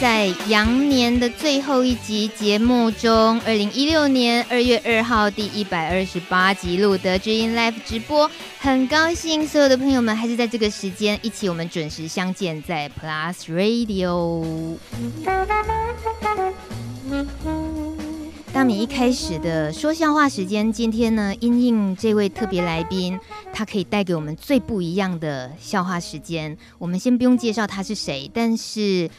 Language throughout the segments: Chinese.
在羊年的最后一集节目中，二零一六年二月二号第一百二十八集录得知音 Live 直播，很高兴所有的朋友们还是在这个时间一起，我们准时相见在 Plus Radio。当你一开始的说笑话时间，今天呢，因应这位特别来宾，他可以带给我们最不一样的笑话时间。我们先不用介绍他是谁，但是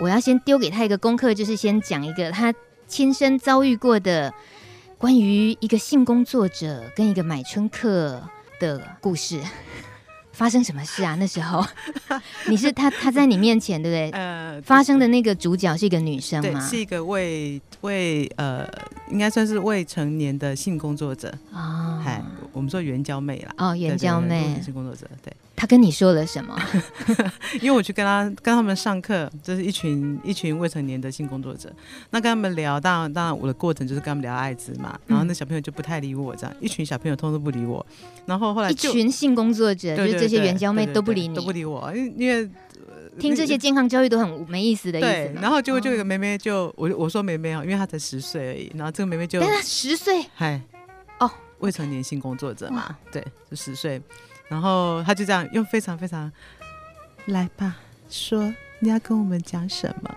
我要先丢给他一个功课，就是先讲一个他亲身遭遇过的关于一个性工作者跟一个买春客的故事。发生什么事啊？那时候 你是他，他在你面前，对不对？呃，发生的那个主角是一个女生吗？对，是一个未未呃，应该算是未成年的性工作者啊。嗨、哦，我们说援交妹啦。哦，援交妹，性工作者，对。他跟你说了什么？因为我去跟他跟他们上课，就是一群一群未成年的性工作者。那跟他们聊，当然当然我的过程就是跟他们聊艾滋嘛。然后那小朋友就不太理我，这样一群小朋友通通不理我。然后后来一群性工作者，就是这些援交妹都不理你，都不理我，因为因为听这些健康教育都很没意思的意思。对，然后结果就有一个妹妹就我我说妹妹啊，因为她才十岁而已。然后这个妹妹就但她十岁，嗨哦，未成年性工作者嘛，对，就十岁。然后他就这样用非常非常来吧，说你要跟我们讲什么？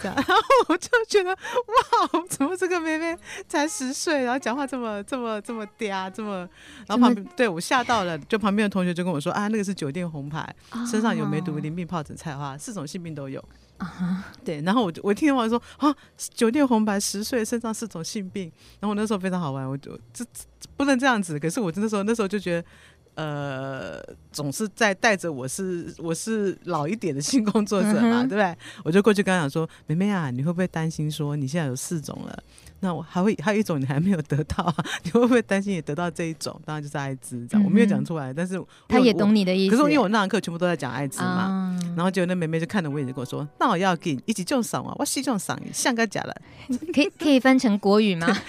这样，然后我就觉得哇，怎么这个妹妹才十岁，然后讲话这么这么这么嗲，这么，然后旁边对我吓到了，就旁边的同学就跟我说啊，那个是酒店红牌，身上有梅毒、淋病、疱疹、菜花，四种性病都有。啊，对，然后我就我听到我说啊，酒店红牌十岁身上四种性病，然后我那时候非常好玩，我就这不能这样子，可是我那时候那时候就觉得。呃，总是在带着我是我是老一点的性工作者嘛，嗯、对不对？我就过去跟他讲说：“妹妹啊，你会不会担心说你现在有四种了？那我还会还有一种你还没有得到，你会不会担心也得到这一种？当然就是艾滋，这样、嗯、我没有讲出来，但是他也懂你的意思。可是因为我那堂课全部都在讲艾滋嘛，嗯、然后结果那妹妹就看着我眼睛跟我说：‘那我要给你一起种嗓啊，我西种嗓，像个假的。’可以可以翻成国语吗？”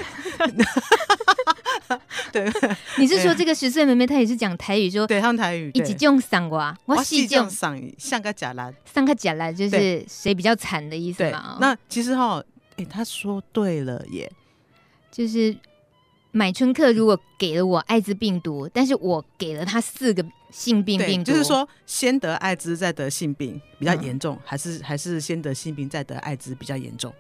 对，你是说这个十岁妹妹她也是讲台语说，对，他台语，一起用嗓瓜，我细用嗓，像个假兰，像个假兰，就是谁比较惨的意思嘛？那其实哈，哎，他说对了耶，就是买春客如果给了我艾滋病毒，但是我给了他四个性病病毒，就是说先得艾滋再得性病比较严重，还是还是先得性病再得艾滋比较严重？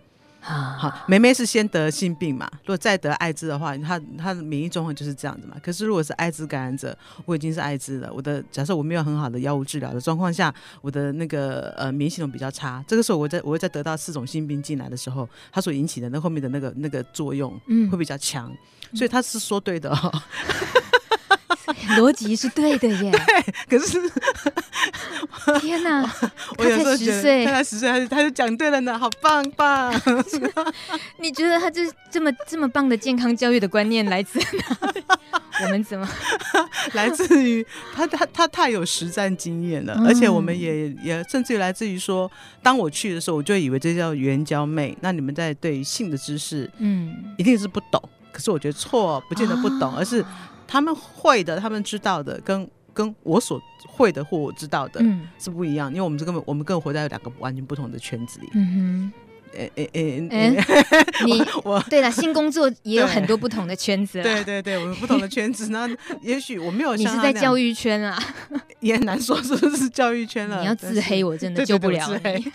好，梅梅是先得性病嘛，如果再得艾滋的话，她她的免疫状况就是这样子嘛。可是如果是艾滋感染者，我已经是艾滋了，我的假设我没有很好的药物治疗的状况下，我的那个呃免疫系统比较差，这个时候我在我会再得到四种性病进来的时候，它所引起的那后面的那个那个作用嗯会比较强，嗯、所以他是说对的哦。逻辑是对的耶，对，可是 天哪，我有时候觉得他才十岁，他才十岁，他就他就讲对了呢，好棒棒！你觉得他这这么这么棒的健康教育的观念来自哪里？我们怎么来自于他他他太有实战经验了，嗯、而且我们也也甚至于来自于说，当我去的时候，我就以为这叫援交妹，那你们在对性的知识，嗯，一定是不懂。可是我觉得错，不见得不懂，啊、而是。他们会的，他们知道的，跟跟我所会的或我知道的是不一样，嗯、因为我们这个我们更活在两个完全不同的圈子里。嗯哼。诶诶诶诶，你 我对了，性工作也有很多不同的圈子。对对对，我们不同的圈子，那也许我没有像。你是在教育圈啊？也很难说是不是教育圈了。你要自黑，我真的救不了你。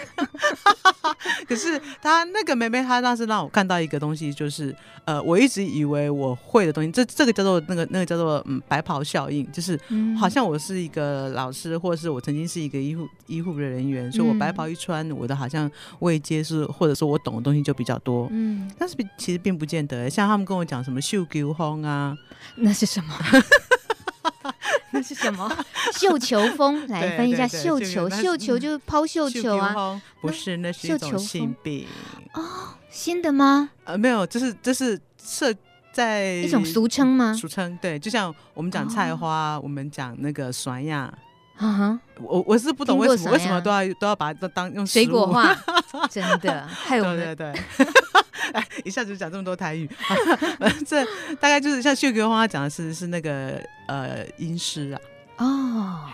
可是他那个妹妹，她当时让我看到一个东西，就是呃，我一直以为我会的东西，这这个叫做那个那个叫做嗯白袍效应，就是好像我是一个老师，或者是我曾经是一个医护医护的人员，所以我白袍一穿，我的好像未接是或。或者说我懂的东西就比较多，嗯，但是其实并不见得。像他们跟我讲什么绣球风啊，那是什么？那是什么？绣球风，来翻译一下绣球。绣球就是抛绣球啊，不是，那是一种性病哦。新的吗？呃，没有，这是这是设在一种俗称吗？俗称对，就像我们讲菜花，哦、我们讲那个酸呀。啊哈！我我是不懂为什么为什么都要都要把它当用水果化，真的害我对对对，哎，一下子讲这么多台语，这大概就是像秀菊花讲的是是那个呃阴湿啊。哦，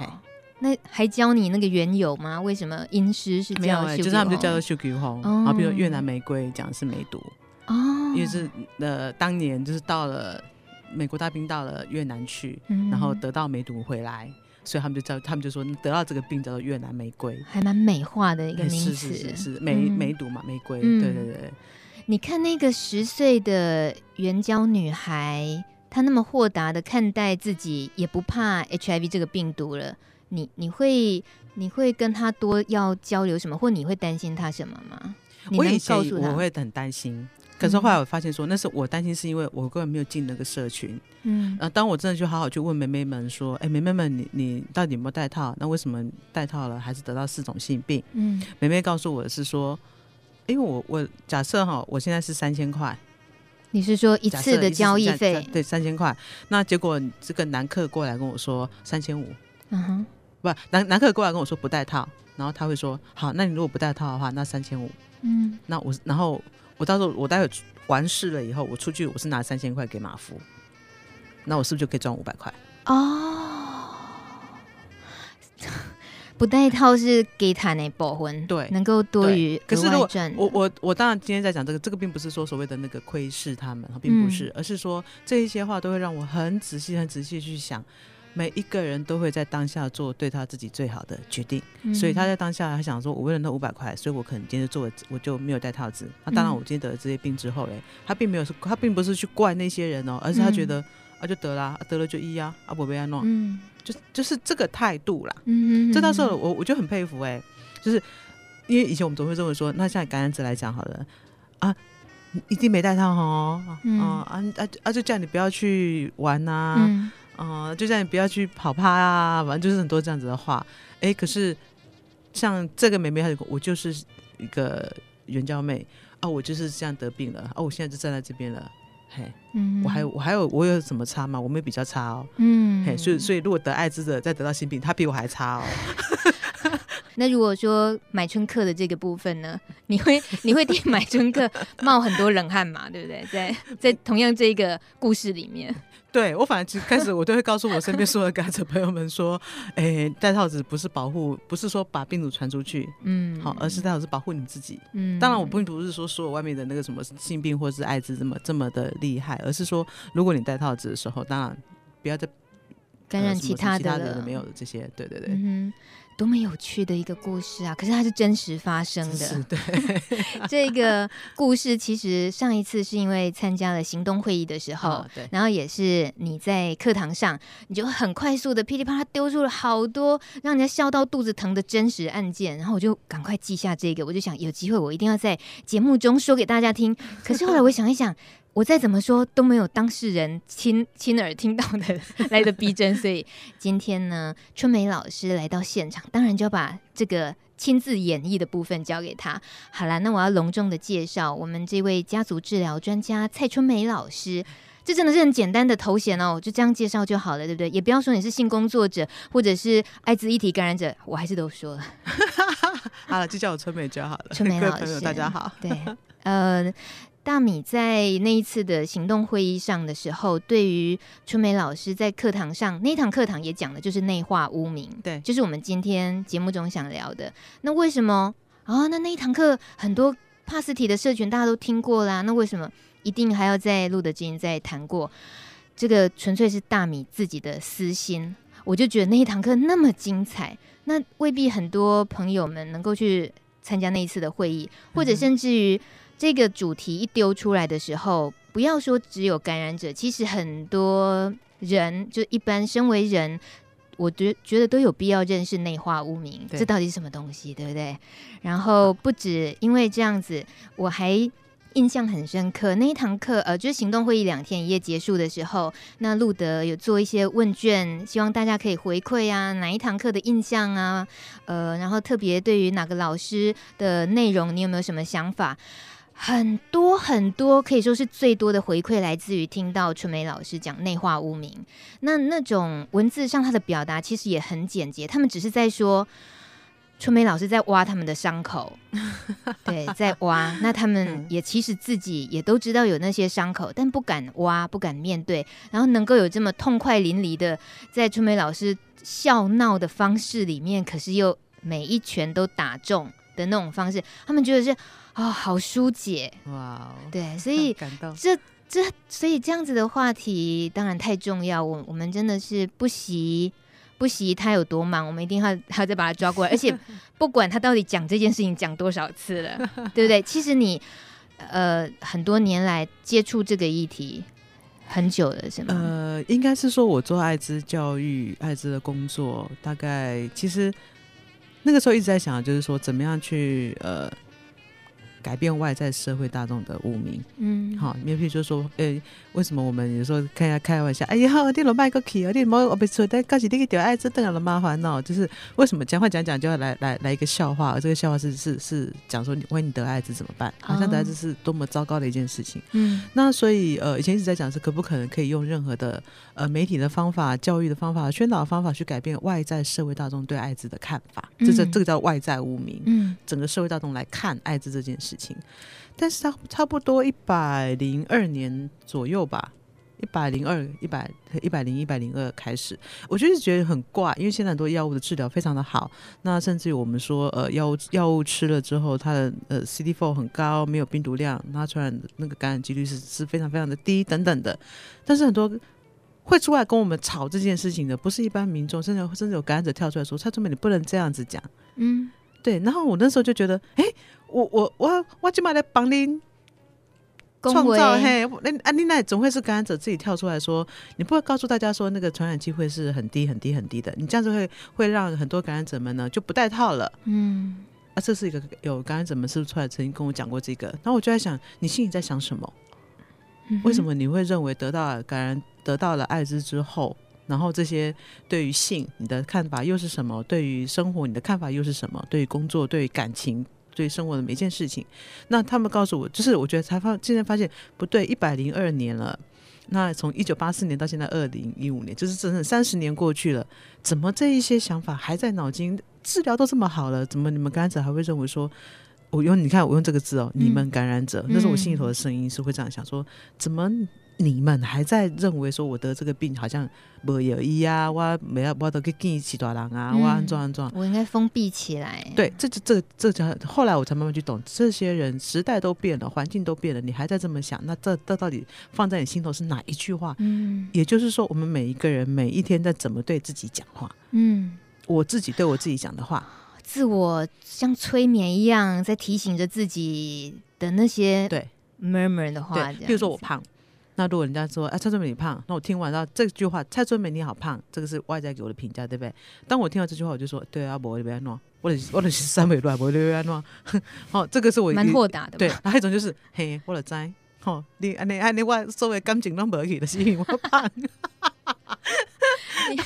那还教你那个缘由吗？为什么阴湿是没有？哎，就是他们就叫做秀菊花，然后比如越南玫瑰讲的是梅毒哦，因为是呃当年就是到了美国大兵到了越南去，然后得到梅毒回来。所以他们就叫，他们就说得到这个病叫做越南玫瑰，还蛮美化的一个名词，是是梅梅毒嘛，玫瑰，嗯、对对对。你看那个十岁的援交女孩，她那么豁达的看待自己，也不怕 HIV 这个病毒了。你你会你会跟她多要交流什么，或你会担心她什么吗？你能告诉她？我会很担心。可是后来我发现说，那是我担心，是因为我根本没有进那个社群。嗯，啊，当我真的去好好去问妹妹们说，哎、欸，妹妹们，你你到底有没有戴套？那为什么戴套了还是得到四种性病？嗯，妹妹告诉我的是说，因为我我假设哈，我现在是三千块，你是说一次的交易费？对，三千块。那结果这个男客过来跟我说三千五，嗯哼，不，男男客过来跟我说不戴套，然后他会说，好，那你如果不戴套的话，那三千五，嗯，那我然后。我到时候我待会完事了以后，我出去我是拿三千块给马夫，那我是不是就可以赚五百块？哦，不带套是给他那保婚，对，能够多余。可是如果我我我当然今天在讲这个，这个并不是说所谓的那个窥视他们，并不是，嗯、而是说这一些话都会让我很仔细、很仔细去想。每一个人都会在当下做对他自己最好的决定，嗯、所以他在当下他想说，我为了那五百块，所以我可能今天就做了，我就没有戴套子。那、当然，我今天得了这些病之后嘞，他并没有，他并不是去怪那些人哦，而是他觉得、嗯、啊就得了，啊、得了就医啊，啊不被安弄，嗯，就就是这个态度啦。嗯哼，这到时候我我就很佩服哎，就是因为以前我们总会这么说，那像感染者来讲好了啊，一定没带套哦，嗯、啊啊啊啊就叫你不要去玩呐、啊。嗯哦、呃，就像你不要去跑趴啊，反正就是很多这样子的话。哎，可是像这个妹妹，她我就是一个援交妹啊，我就是这样得病了啊，我现在就站在这边了。嘿，嗯，我还有我还有我有什么差吗？我没有比较差哦。嗯，嘿，所以所以如果得艾滋的再得到性病，他比我还差哦。那如果说买春客的这个部分呢，你会 你会替买春客冒很多冷汗嘛？对不对？在在同样这个故事里面。对，我反正开始我都会告诉我身边所有的感染者朋友们说，哎，戴套子不是保护，不是说把病毒传出去，嗯，好，而是戴套子保护你自己。嗯，当然我并不是说所有外面的那个什么性病或者是艾滋这么这么的厉害，而是说如果你戴套子的时候，当然不要再感染其他的，其他的没有的这些，对对对。嗯多么有趣的一个故事啊！可是它是真实发生的。对，这个故事其实上一次是因为参加了行动会议的时候，哦、对，然后也是你在课堂上，你就很快速的噼里啪啦丢出了好多让人家笑到肚子疼的真实案件，然后我就赶快记下这个，我就想有机会我一定要在节目中说给大家听。可是后来我想一想。我再怎么说都没有当事人亲亲耳听到的 来的逼真，所以今天呢，春梅老师来到现场，当然就要把这个亲自演绎的部分交给他。好了，那我要隆重的介绍我们这位家族治疗专家蔡春梅老师。这真的是很简单的头衔哦，就这样介绍就好了，对不对？也不要说你是性工作者或者是艾滋一体感染者，我还是都说了。好了，就叫我春梅就好了。春梅老师，大家好。对，呃。大米在那一次的行动会议上的时候，对于春梅老师在课堂上那一堂课堂也讲的就是内化污名，对，就是我们今天节目中想聊的。那为什么啊？那那一堂课很多帕斯提的社群大家都听过啦，那为什么一定还要在录的之前再谈过？这个纯粹是大米自己的私心。我就觉得那一堂课那么精彩，那未必很多朋友们能够去参加那一次的会议，或者甚至于。这个主题一丢出来的时候，不要说只有感染者，其实很多人就一般身为人，我觉觉得都有必要认识内化污名，这到底是什么东西，对不对？然后不止因为这样子，我还印象很深刻，那一堂课呃，就是行动会议两天一夜结束的时候，那路德有做一些问卷，希望大家可以回馈啊，哪一堂课的印象啊，呃，然后特别对于哪个老师的内容，你有没有什么想法？很多很多，可以说是最多的回馈来自于听到春梅老师讲内化污名。那那种文字上他的表达其实也很简洁，他们只是在说春梅老师在挖他们的伤口，对，在挖。那他们也其实自己也都知道有那些伤口，但不敢挖，不敢面对。然后能够有这么痛快淋漓的在春梅老师笑闹的方式里面，可是又每一拳都打中的那种方式，他们觉得是。哦，好疏解哇！Wow, 对，所以感动这这，所以这样子的话题当然太重要。我我们真的是不惜不惜他有多忙，我们一定要还要再把他抓过来。而且 不管他到底讲这件事情讲多少次了，对不对？其实你呃很多年来接触这个议题很久了，是吗？呃，应该是说我做艾滋教育、艾滋的工作，大概其实那个时候一直在想，就是说怎么样去呃。改变外在社会大众的污名，嗯，好，你比如说，呃、欸，为什么我们有时候开下开玩笑，哎呀，你老麦个气啊，你莫我被说，但告诉你个屌，哎，这等下了麻烦哦，就是为什么讲话讲讲就要来来来一个笑话，而这个笑话是是是讲说你万一你得艾滋怎么办？好像得艾滋是多么糟糕的一件事情，嗯，那所以呃，以前一直在讲是可不可能可以用任何的呃媒体的方法、教育的方法、宣导的方法去改变外在社会大众对艾滋的看法，这这这个叫外在污名，嗯，整个社会大众来看艾滋这件事。情，但是他差不多一百零二年左右吧，一百零二、一百、一百零一百零二开始，我就是觉得很怪，因为现在很多药物的治疗非常的好，那甚至于我们说，呃，药物药物吃了之后，它的呃 CD4 很高，没有病毒量，那传染的那个感染几率是是非常非常的低等等的，但是很多会出来跟我们吵这件事情的，不是一般民众，甚至甚至有感染者跳出来说，蔡春梅你不能这样子讲，嗯。对，然后我那时候就觉得，哎，我我我我今嘛来帮您创造嘿，那啊你那总会是感染者自己跳出来说，你不会告诉大家说那个传染机会是很低很低很低的，你这样子会会让很多感染者们呢就不戴套了。嗯，啊，这是一个有感染者们是不是出来曾经跟我讲过这个？然后我就在想，你心里在想什么？为什么你会认为得到了感染得到了艾滋之后？然后这些对于性你的看法又是什么？对于生活你的看法又是什么？对于工作、对于感情、对生活的每一件事情，那他们告诉我，就是我觉得才发现在发现不对，一百零二年了，那从一九八四年到现在二零一五年，就是整整三十年过去了，怎么这一些想法还在脑筋？治疗都这么好了，怎么你们感染者还会认为说，我用你看我用这个字哦，你们感染者，嗯、那是我心里头的声音，是会这样想说，怎么？你们还在认为说我得这个病好像没有医啊？我没有，我都可以给你起大人啊！我安装安装，我应该封闭起来。对，这这这这叫后来我才慢慢去懂，这些人时代都变了，环境都变了，你还在这么想，那这这到底放在你心头是哪一句话？嗯，也就是说，我们每一个人每一天在怎么对自己讲话？嗯，我自己对我自己讲的话，自我像催眠一样，在提醒着自己的那些对 murmur 的话，比如说我胖。那如果人家说，哎，蔡春梅你胖，那我听完到这句话，蔡春梅你好胖，这个是外在给我的评价，对不对？当我听到这句话，我就说，对啊，我不要弄，我的我的三围乱，我不要弄。好，这个是我蛮豁达的。对，还有一种就是，嘿，我的灾，好，你你你我所谓感情拢无去的是因为我胖。你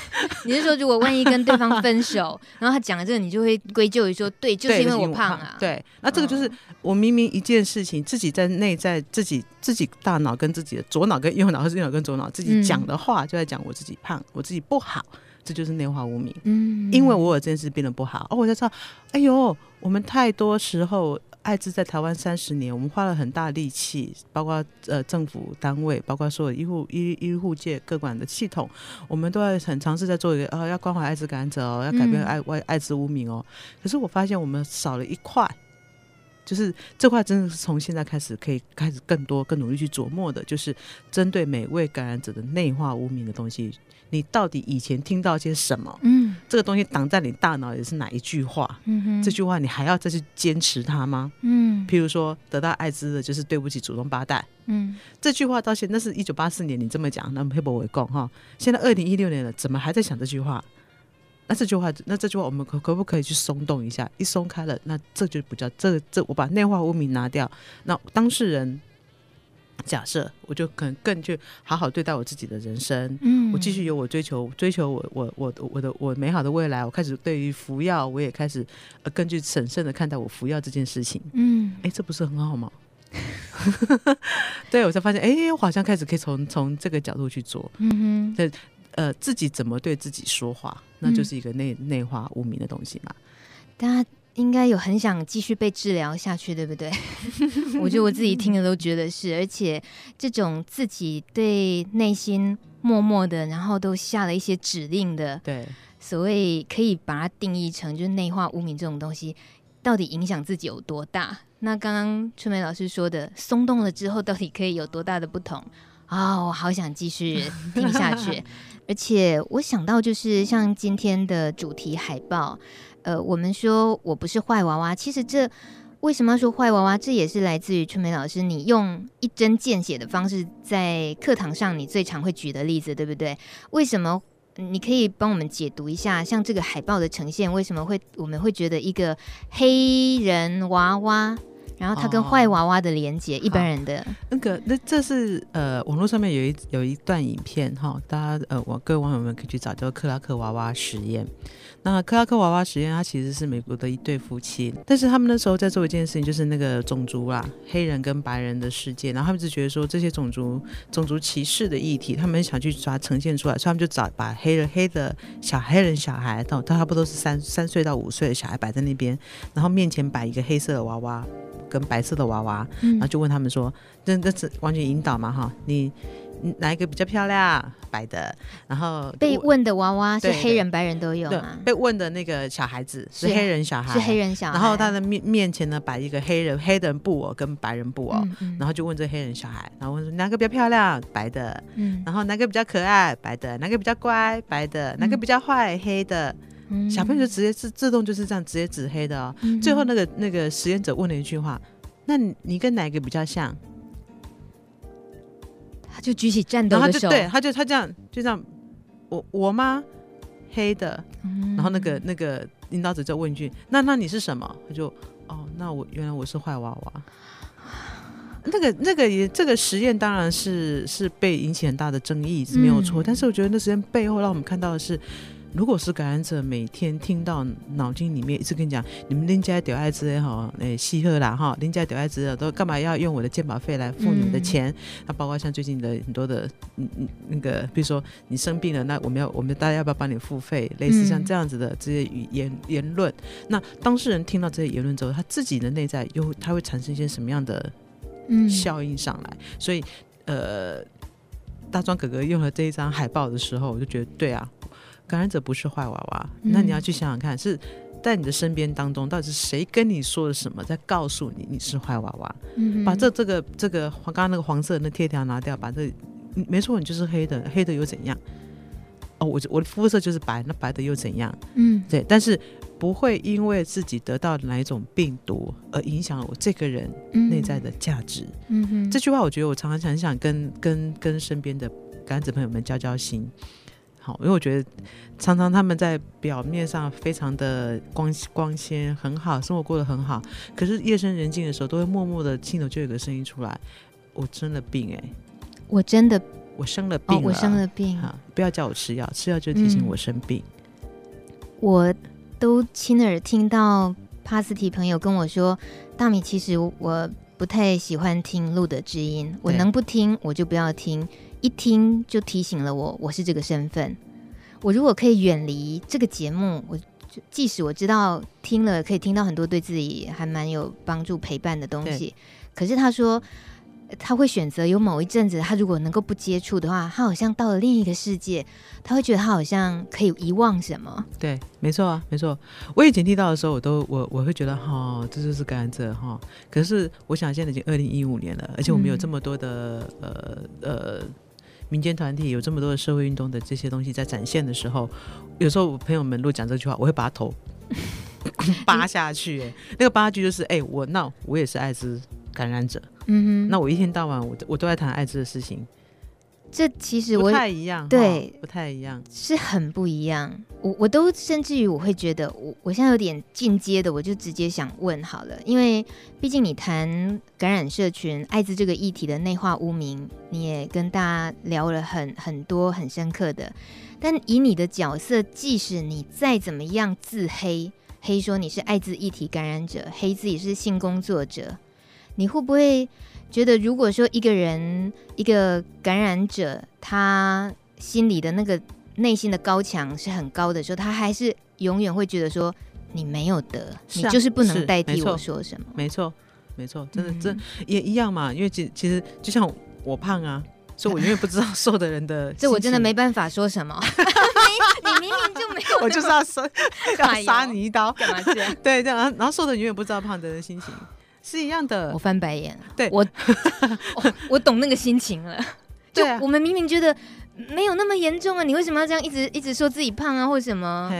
你是说，如果万一跟对方分手，然后他讲了这个，你就会归咎于说，对，就是因为我胖啊。对，那这个就是我明明一件事情，自己在内在自己自己大脑跟自己的左脑跟右脑，或是右脑跟左脑自己讲的话，就在讲我自己胖，我自己不好，这就是内化无名。嗯，因为我有这件事变得不好，哦，我在知道，哎呦，我们太多时候。艾滋在台湾三十年，我们花了很大力气，包括呃政府单位，包括所有医护医医护界各管的系统，我们都在很尝试在做一个呃要关怀艾滋感染者哦，要改变艾外艾滋污名哦。可是我发现我们少了一块，就是这块真的是从现在开始可以开始更多更努力去琢磨的，就是针对每位感染者的内化污名的东西。你到底以前听到些什么？嗯，这个东西挡在你大脑里是哪一句话？嗯哼，这句话你还要再去坚持它吗？嗯，譬如说得到艾滋的就是对不起祖宗八代。嗯，这句话到现在那是一九八四年你这么讲，那么黑不为共哈。现在二零一六年了，怎么还在想这句话？那这句话，那这句话我们可可不可以去松动一下？一松开了，那这就不叫这这我把内化污名拿掉，那当事人。假设我就可能更去好好对待我自己的人生，嗯，我继续有我追求追求我我我我的我美好的未来，我开始对于服药，我也开始呃更具审慎的看待我服药这件事情，嗯，哎，这不是很好吗？对，我才发现，哎、欸，我好像开始可以从从这个角度去做。嗯哼，呃，自己怎么对自己说话，那就是一个内内化无名的东西嘛。大家应该有很想继续被治疗下去，对不对？我觉得我自己听了都觉得是，而且这种自己对内心默默的，然后都下了一些指令的，对，所谓可以把它定义成就是内化污名这种东西。到底影响自己有多大？那刚刚春梅老师说的松动了之后，到底可以有多大的不同啊、哦？我好想继续 听下去。而且我想到，就是像今天的主题海报，呃，我们说我不是坏娃娃，其实这为什么要说坏娃娃？这也是来自于春梅老师，你用一针见血的方式，在课堂上你最常会举的例子，对不对？为什么？你可以帮我们解读一下，像这个海报的呈现，为什么会我们会觉得一个黑人娃娃，然后他跟坏娃娃的连接，哦、一般人的那个，那这是呃，网络上面有一有一段影片哈，大家呃，网各位网友们可以去找，叫克拉克娃娃实验。那克拉克娃娃实验，它其实是美国的一对夫妻，但是他们那时候在做一件事情，就是那个种族啦，黑人跟白人的世界，然后他们就觉得说这些种族种族歧视的议题，他们想去抓呈现出来，所以他们就找把黑人黑的小黑人小孩，到他差不多是三三岁到五岁的小孩摆在那边，然后面前摆一个黑色的娃娃跟白色的娃娃，然后就问他们说，那那是完全引导嘛哈，你。哪一个比较漂亮？白的。然后被问的娃娃是黑人、白人都有吗？被问的那个小孩子是黑人小孩，是黑人小孩。然后他的面面前呢摆一个黑人黑人布偶跟白人布偶，然后就问这黑人小孩，然后问说哪个比较漂亮？白的。嗯。然后哪个比较可爱？白的。哪个比较乖？白的。哪个比较坏？黑的。嗯。小朋友就直接自自动就是这样直接指黑的哦。嗯。最后那个那个实验者问了一句话：那你跟哪个比较像？就举起战斗的手，对，他就他这样就这样，我我吗？黑的，嗯、然后那个那个领导者就问一句：“那那你是什么？”他就哦，那我原来我是坏娃娃。那个那个也这个实验当然是是被引起很大的争议是没有错，嗯、但是我觉得那实验背后让我们看到的是。如果是感染者，每天听到脑筋里面一直跟你讲，你们人家得艾滋也好，诶，稀喝啦哈，人家得艾滋的都干嘛要用我的健保费来付你们的钱？那、嗯、包括像最近的很多的，嗯嗯，那个比如说你生病了，那我们要我们大家要不要帮你付费？类似像这样子的这些语言言论，那当事人听到这些言论之后，他自己的内在又他会产生一些什么样的效应上来？嗯、所以呃，大壮哥哥用了这一张海报的时候，我就觉得对啊。感染者不是坏娃娃，那你要去想想看，是在你的身边当中，到底是谁跟你说了什么，在告诉你你是坏娃娃？嗯、把这这个这个刚刚那个黄色的那贴条拿掉，把这没错，你就是黑的，黑的又怎样？哦，我我的肤色就是白，那白的又怎样？嗯，对，但是不会因为自己得到哪一种病毒而影响我这个人内在的价值。嗯哼，这句话我觉得我常常想想跟跟跟身边的感染者朋友们交交心。因为我觉得常常他们在表面上非常的光光鲜很好，生活过得很好，可是夜深人静的时候，都会默默的心头就有个声音出来：我生了病哎、欸，我真的我生了病了，哦，我生了病，不要叫我吃药，吃药就提醒我生病。嗯、我都亲耳听到帕斯提朋友跟我说：“大米，其实我不太喜欢听路的知音，我能不听我就不要听。”一听就提醒了我，我是这个身份。我如果可以远离这个节目，我即使我知道听了可以听到很多对自己还蛮有帮助陪伴的东西，可是他说他会选择有某一阵子，他如果能够不接触的话，他好像到了另一个世界，他会觉得他好像可以遗忘什么。对，没错啊，没错。我以前听到的时候，我都我我会觉得哈、哦，这就是感染者哈。可是我想现在已经二零一五年了，而且我们有这么多的、嗯、呃呃。民间团体有这么多的社会运动的这些东西在展现的时候，有时候我朋友们如果讲这句话，我会把他头 扒下去。哎，那个扒下去就是，哎、欸，我那我也是艾滋感染者，嗯哼，那我一天到晚我我都在谈艾滋的事情。这其实我不太一样，对，不太一样，是很不一样。我我都甚至于我会觉得，我我现在有点进阶的，我就直接想问好了，因为毕竟你谈感染社群艾滋这个议题的内化污名，你也跟大家聊了很很多很深刻的。但以你的角色，即使你再怎么样自黑，黑说你是艾滋议题感染者，黑自己是性工作者。你会不会觉得，如果说一个人一个感染者，他心里的那个内心的高墙是很高的时候，他还是永远会觉得说你没有得，啊、你就是不能代替我说什么？没错，没错，真的，这、嗯、也一样嘛。因为其其实就像我胖啊。所以我永远不知道瘦的人的，这我真的没办法说什么。你明明就没有，我就是要杀，要杀你一刀，干嘛这样？对，这样，然后然后瘦的永远不知道胖的人的心情，是一样的。我翻白眼，对我、哦，我懂那个心情了。就我们明明觉得。没有那么严重啊！你为什么要这样一直一直说自己胖啊，或者什么？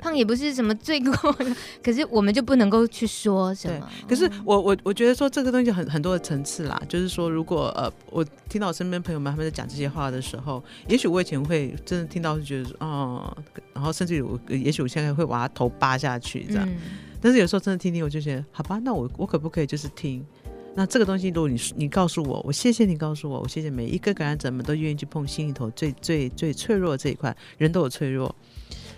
胖也不是什么罪过，可是我们就不能够去说什么？可是我我我觉得说这个东西很很多的层次啦，就是说如果呃我听到身边朋友们他们在讲这些话的时候，也许我以前会真的听到是觉得哦，然后甚至于我也许我现在会把他头扒下去这样，嗯、但是有时候真的听听我就觉得好吧，那我我可不可以就是听？那这个东西，如果你你告诉我，我谢谢你告诉我，我谢谢每一个感染者们都愿意去碰心里头最最最脆弱的这一块，人都有脆弱。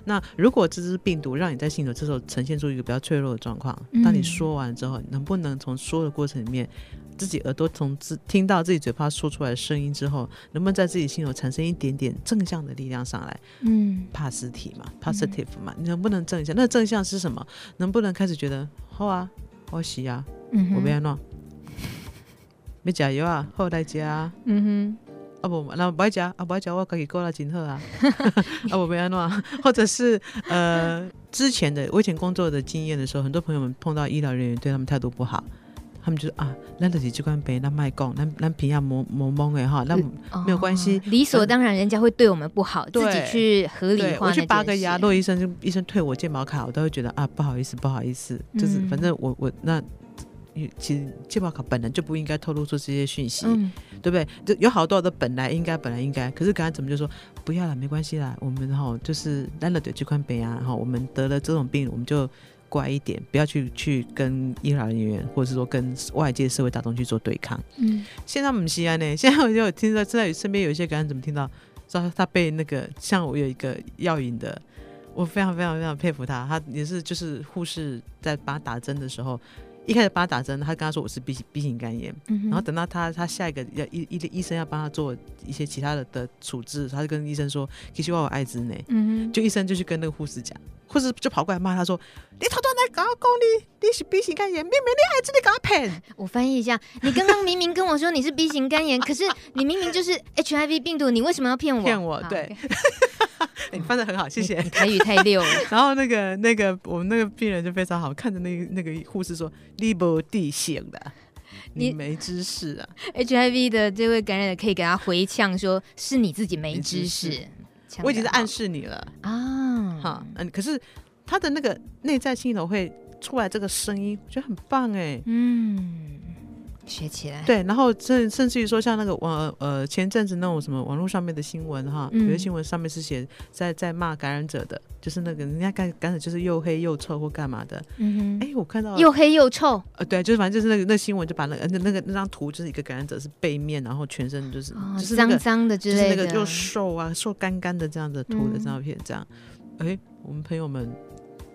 那如果这只病毒让你在心里头这时候呈现出一个比较脆弱的状况，当你说完之后，能不能从说的过程里面，自己耳朵从自听到自己嘴巴说出来的声音之后，能不能在自己心里头产生一点点正向的力量上来？嗯，帕斯体嘛，positive 嘛，你能不能正向？那正向是什么？能不能开始觉得好啊，我喜啊，嗯我不要弄。没加油啊！好来加啊！嗯哼，啊不，那不爱加啊不爱加，我自己过来真好啊！啊不，不要弄，或者是呃，之前的我以前工作的经验的时候，很多朋友们碰到医疗人员对他们态度不好，他们就说啊，咱就是这款病，咱卖讲，咱咱平常摸摸蒙的哈，那没有关系，理所当然，人家会对我们不好，自己去合理化。我去拔个牙，洛医生就医生退我健保卡，我都会觉得啊，不好意思，不好意思，就是反正我我那。其实健保卡本来就不应该透露出这些讯息，嗯、对不对？就有好多的本来应该本来应该，可是刚才怎么就说不要了，没关系啦。我们哈就是烂了的这款病啊，哈，我们得了这种病，我们就乖一点，不要去去跟医疗人员或者是说跟外界社会大众去做对抗。嗯，现在我们西安呢，现在我就有听到，现在身边有一些感染怎么听到说他被那个像我有一个药引的，我非常非常非常佩服他，他也是就是护士在帮他打针的时候。一开始帮他打针，他跟他说我是 B 型 B 型肝炎，嗯、然后等到他他下一个要医医医生要帮他做一些其他的的处置，他就跟医生说，其实我有艾滋呢，就医生就去跟那个护士讲，护士就跑过来骂他说，你偷偷来搞讲你你是 B 型肝炎，明明你还真的搞骗。我翻译一下，你刚刚明明跟我说你是 B 型肝炎，可是 你明明就是 HIV 病毒，你为什么要骗我？骗我，对。你翻的很好，谢谢。你台语太溜了。然后那个那个我们那个病人就非常好，看着那个那个护士说：“你不地性的，你没知识啊。” HIV 的这位感染者可以给他回呛说：“是你自己没知识。知识”我已经在暗示你了啊。好，嗯，可是他的那个内在心里头会出来这个声音，我觉得很棒哎。嗯。学起来对，然后甚甚至于说像那个网呃前阵子那种什么网络上面的新闻哈，嗯、有些新闻上面是写在在骂感染者的，就是那个人家感感染就是又黑又臭或干嘛的。嗯哼，哎，我看到又黑又臭。呃，对，就是反正就是那个那新闻就把那个那那个那张图就是一个感染者是背面，然后全身就是、哦、就是脏脏的之类的，就是那个又瘦啊瘦干干的这样的图的照片，这样。哎、嗯，我们朋友们。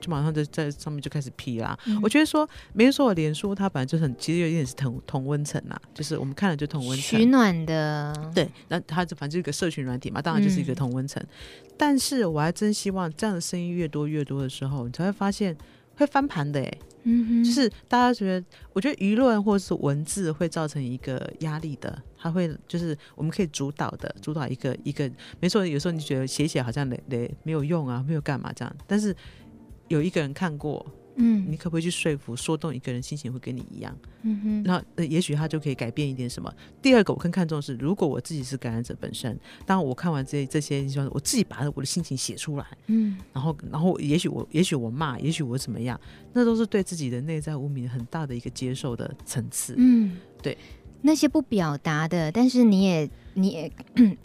就马上就在上面就开始批啦。嗯、我觉得说，没人说我脸书它本来就很，其实有一点是同同温层啦，就是我们看了就同温层。取暖的。对，那它就反正就一个社群软体嘛，当然就是一个同温层。嗯、但是我还真希望这样的声音越多越多的时候，你才会发现会翻盘的哎。嗯哼。就是大家觉得，我觉得舆论或者是文字会造成一个压力的，它会就是我们可以主导的，主导一个一个。没错，有时候你觉得写写好像累累没有用啊，没有干嘛这样，但是。有一个人看过，嗯，你可不可以去说服、说动一个人心情会跟你一样？嗯哼，那呃，也许他就可以改变一点什么。第二个，我更看重的是，如果我自己是感染者本身，当我看完这些这些，我自己把我的心情写出来，嗯，然后然后也许我也许我骂，也许我怎么样，那都是对自己的内在无名很大的一个接受的层次。嗯，对，那些不表达的，但是你也。你也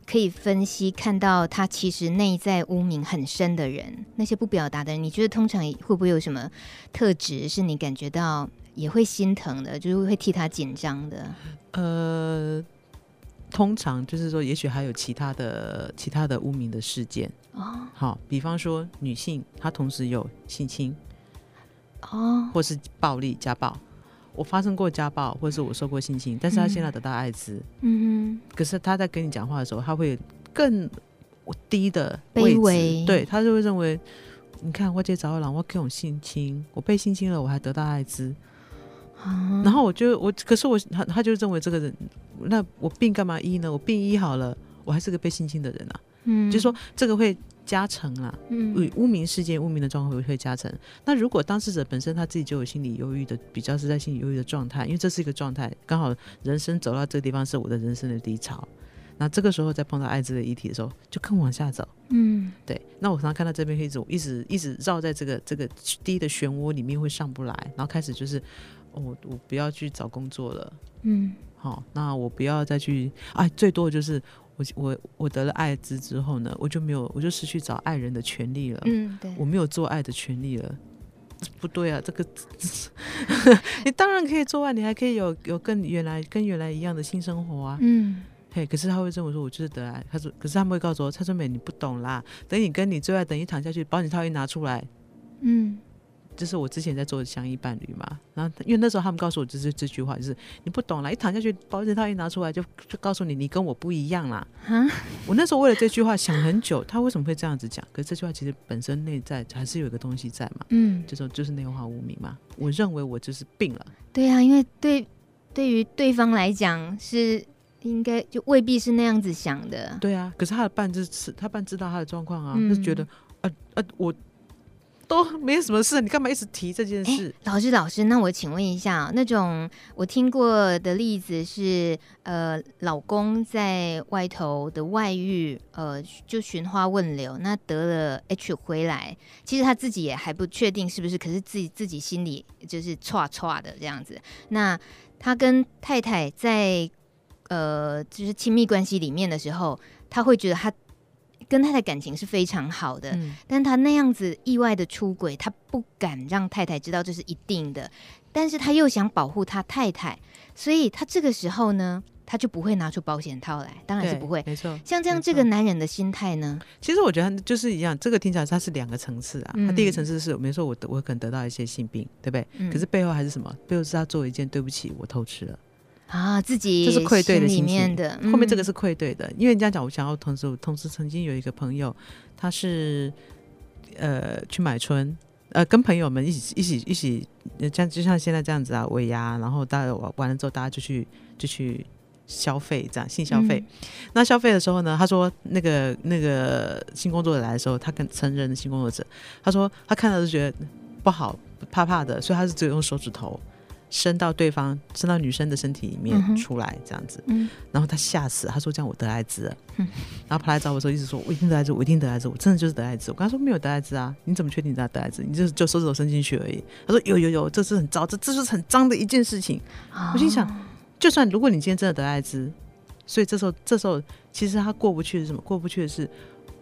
可以分析看到他其实内在污名很深的人，那些不表达的人，你觉得通常会不会有什么特质是你感觉到也会心疼的，就是会替他紧张的？呃，通常就是说，也许还有其他的其他的污名的事件哦。好，比方说女性，她同时有性侵哦，或是暴力家暴。我发生过家暴，或者是我受过性侵，但是他现在得到艾滋，嗯哼，可是他在跟你讲话的时候，他会更低的位置，卑微，对，他就会认为，你看我姐找我郎，我这种性侵，我被性侵了，我还得到艾滋，啊、然后我就我，可是我他他就认为这个人，那我病干嘛医呢？我病医好了，我还是个被性侵的人啊，嗯，就是说这个会。加成啦，嗯，污名事件、污名的状况会会加成。那如果当事者本身他自己就有心理忧郁的，比较是在心理忧郁的状态，因为这是一个状态，刚好人生走到这个地方是我的人生的低潮。那这个时候再碰到艾滋的议题的时候，就更往下走。嗯，对。那我常常看到这边黑子，我一直一直绕在这个这个低的漩涡里面会上不来，然后开始就是，哦，我不要去找工作了。嗯，好，那我不要再去，哎，最多的就是。我我我得了艾滋之后呢，我就没有，我就失去找爱人的权利了。嗯，对，我没有做爱的权利了。不对啊，这个 你当然可以做爱，你还可以有有跟原来跟原来一样的性生活啊。嗯，嘿，可是他会这么说，我就是得癌。他说，可是他们会告诉我，蔡春美你不懂啦。等你跟你最爱，等一躺下去，保险套一拿出来，嗯。就是我之前在做的相依伴侣嘛，然后因为那时候他们告诉我就是这句话，就是你不懂啦，一躺下去保险套一拿出来就就告诉你你跟我不一样啦。蛤 我那时候为了这句话想很久，他为什么会这样子讲？可是这句话其实本身内在还是有一个东西在嘛，嗯，就说就是内化无名嘛。我认为我就是病了。对啊，因为对对于对方来讲是应该就未必是那样子想的。对啊，可是他的伴是他伴知道他的状况啊，嗯、就觉得呃呃我。都没什么事，你干嘛一直提这件事？老师，老师，那我请问一下，那种我听过的例子是，呃，老公在外头的外遇，呃，就寻花问柳，那得了 H 回来，其实他自己也还不确定是不是，可是自己自己心里就是剉剉的这样子。那他跟太太在呃，就是亲密关系里面的时候，他会觉得他。跟太太感情是非常好的，嗯、但他那样子意外的出轨，他不敢让太太知道这是一定的，但是他又想保护他太太，所以他这个时候呢，他就不会拿出保险套来，当然是不会，没错。像这样这个男人的心态呢，其实我觉得就是一样，这个听起来他是两个层次啊。嗯、他第一个层次是，没错，我我可能得到一些性病，对不对？嗯、可是背后还是什么？背后是他做一件对不起，我偷吃了。啊，自己这是愧对的里面的，后面这个是愧对的，嗯、因为人家讲，我想要同时，同时曾经有一个朋友，他是呃去买春，呃跟朋友们一起一起一起，像就像现在这样子啊，尾牙，然后大家玩完了之后，大家就去就去消费，这样性消费。嗯、那消费的时候呢，他说那个那个性工作者来的时候，他跟成人的性工作者，他说他看到就觉得不好，怕怕的，所以他是只有用手指头。伸到对方，伸到女生的身体里面出来，这样子，嗯、然后他吓死，他说这样我得艾滋了，嗯、然后跑来找我说，一直说我一定得艾滋，我一定得艾滋，我真的就是得艾滋。我跟他说没有得艾滋啊，你怎么确定你得艾滋？你就是就手指头伸进去而已。他说有有有，这是很糟，这这是很脏的一件事情。哦、我心想，就算如果你今天真的得艾滋，所以这时候这时候其实他过不去是什么？过不去的是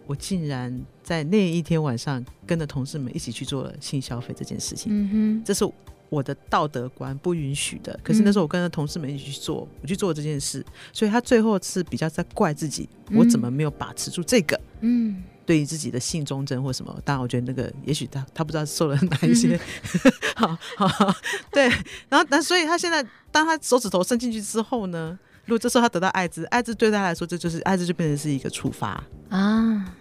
我竟然在那一天晚上跟着同事们一起去做了性消费这件事情。嗯哼，这是。我的道德观不允许的，可是那时候我跟着同事们一起去做，我去做这件事，所以他最后是比较在怪自己，我怎么没有把持住这个，嗯，对于自己的性忠贞或什么，当然我觉得那个也许他他不知道受了哪一些，好好对，然后那所以他现在当他手指头伸进去之后呢，如果这时候他得到艾滋，艾滋对他来说这就是艾滋就变成是一个处罚啊，